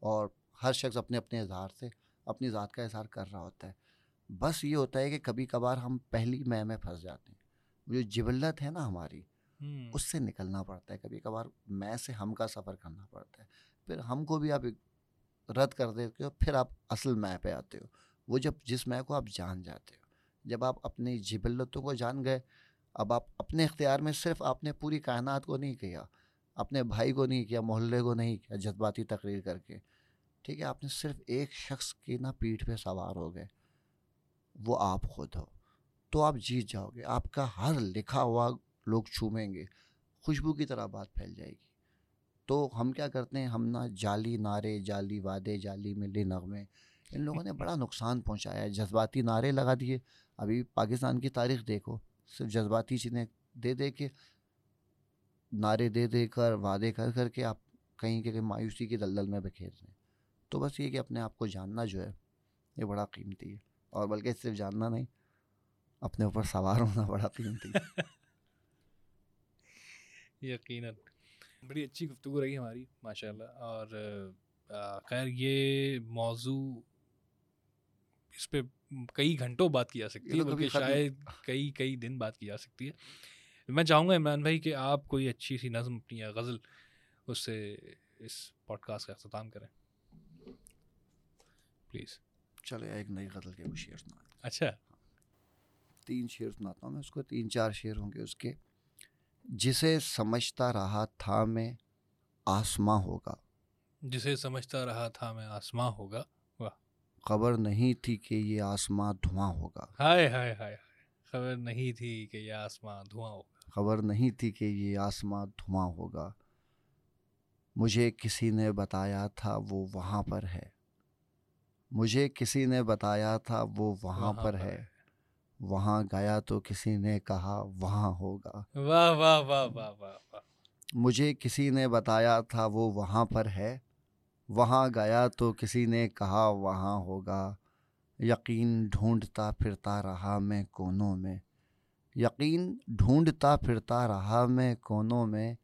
اور ہر شخص اپنے اپنے اظہار سے اپنی ذات کا اظہار کر رہا ہوتا ہے۔ بس یہ ہوتا ہے کہ کبھی کبھار ہم پہلی میں میں پھنس جاتے ہیں۔ جو جبلت ہے نا ہماری اس سے نکلنا پڑتا ہے۔ کبھی کبھار میں سے ہم کا سفر کرنا پڑتا ہے۔ پھر ہم کو بھی آپ رد کر دیتے ہو پھر آپ اصل میں پہ آتے ہو۔ وہ جب جس میں کو آپ جان جاتے ہو۔ جب آپ اپنی جبلتوں کو جان گئے، اب آپ اپنے اختیار میں صرف آپ نے پوری کائنات کو نہیں کیا، اپنے بھائی کو نہیں کیا، محلے کو نہیں کیا، جذباتی تقریر کر کے۔ ٹھیک ہے، آپ نے صرف ایک شخص کی نا پیٹھ پہ سوار ہو گئے، وہ آپ خود ہو۔ تو آپ جیت جاؤ گے، آپ کا ہر لکھا ہوا لوگ چومیں گے، خوشبو کی طرح بات پھیل جائے گی۔ تو ہم کیا کرتے ہیں، ہم نا جعلی نعرے، جعلی وعدے، جعلی ملی نغمے، ان لوگوں نے بڑا نقصان پہنچایا ہے جذباتی نعرے لگا دیے۔ ابھی پاکستان کی تاریخ دیکھو، صرف جذباتی چیزیں دے دے کے، نعرے دے دے کر، وعدے کر کر کے آپ کہیں کہ مایوسی کی دلدل میں بکھیر رہے ہیں تو بس یہ کہ اپنے آپ کو جاننا جو ہے، یہ بڑا قیمتی ہے۔ اور بلکہ صرف جاننا نہیں، اپنے اوپر سوار ہونا بڑا قیمتی ہے۔ یقیناً۔ بڑی اچھی گفتگو رہی ہماری ماشاء اللہ اور خیر، یہ موضوع اس پہ کئی گھنٹوں بات کی جا سکتی ہے بلکہ شاید کئی کئی دن بات کی جا سکتی ہے۔ میں چاہوں گا عمران بھائی کہ آپ کوئی اچھی سی نظم اپنی یا غزل اس سے اس پوڈ کاسٹ کا اختتام کریں۔ پلیز چلے ایک نئی غزل کے وہ شعر سنا اچھا۔ تین شعر سناتا ہوں میں اس کو تین چار شعر ہوں گے اس کے۔ جسے سمجھتا رہا تھا میں آسماں ہوگا۔ جسے سمجھتا رہا تھا میں آسماں ہوگا۔ خبر نہیں تھی کہ یہ آسماں دھواں ہوگا۔ ہائے ہائے ہائے خبر نہیں تھی کہ یہ آسماں دھواں ہوگا۔ خبر نہیں تھی کہ یہ آسماں دھواں ہوگا۔ مجھے کسی نے بتایا تھا وہ وہاں پر ہے۔ مجھے کسی نے بتایا تھا وہ وہاں پر ہے۔ وہاں گیا تو کسی نے کہا وہاں ہوگا۔ واہ واہ واہ واہ واہ۔ مجھے کسی نے بتایا تھا وہ وہاں پر ہے۔ وہاں گیا تو کسی نے کہا وہاں ہوگا یقین ڈھونڈتا پھرتا رہا میں کونوں میں۔ یقین ڈھونڈتا پھرتا رہا میں کونوں میں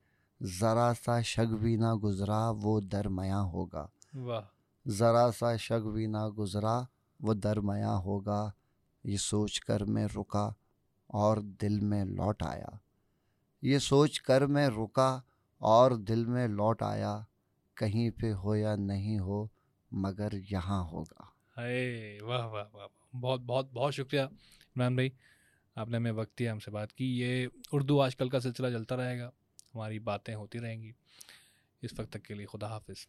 ذرا سا شک بھی نہ گزرا وہ درمیاں ہوگا۔ واہ۔ ذرا سا شک بھی نہ گزرا وہ درمیاں ہوگا۔ یہ سوچ کر میں رکا اور دل میں لوٹ آیا۔ یہ سوچ کر میں رکا اور دل میں لوٹ آیا۔ کہیں پہ ہو یا نہیں ہو، مگر یہاں ہوگا۔ اے واہ واہ واہ واہ۔ بہت بہت بہت شکریہ عمران بھائی۔ آپ نے ہمیں وقت دیا ہم سے بات کی۔ یہ اردو آج کل کا سلسلہ چلتا رہے گا۔ ہماری باتیں ہوتی رہیں گی۔ اس وقت تک کے لیے خدا حافظ۔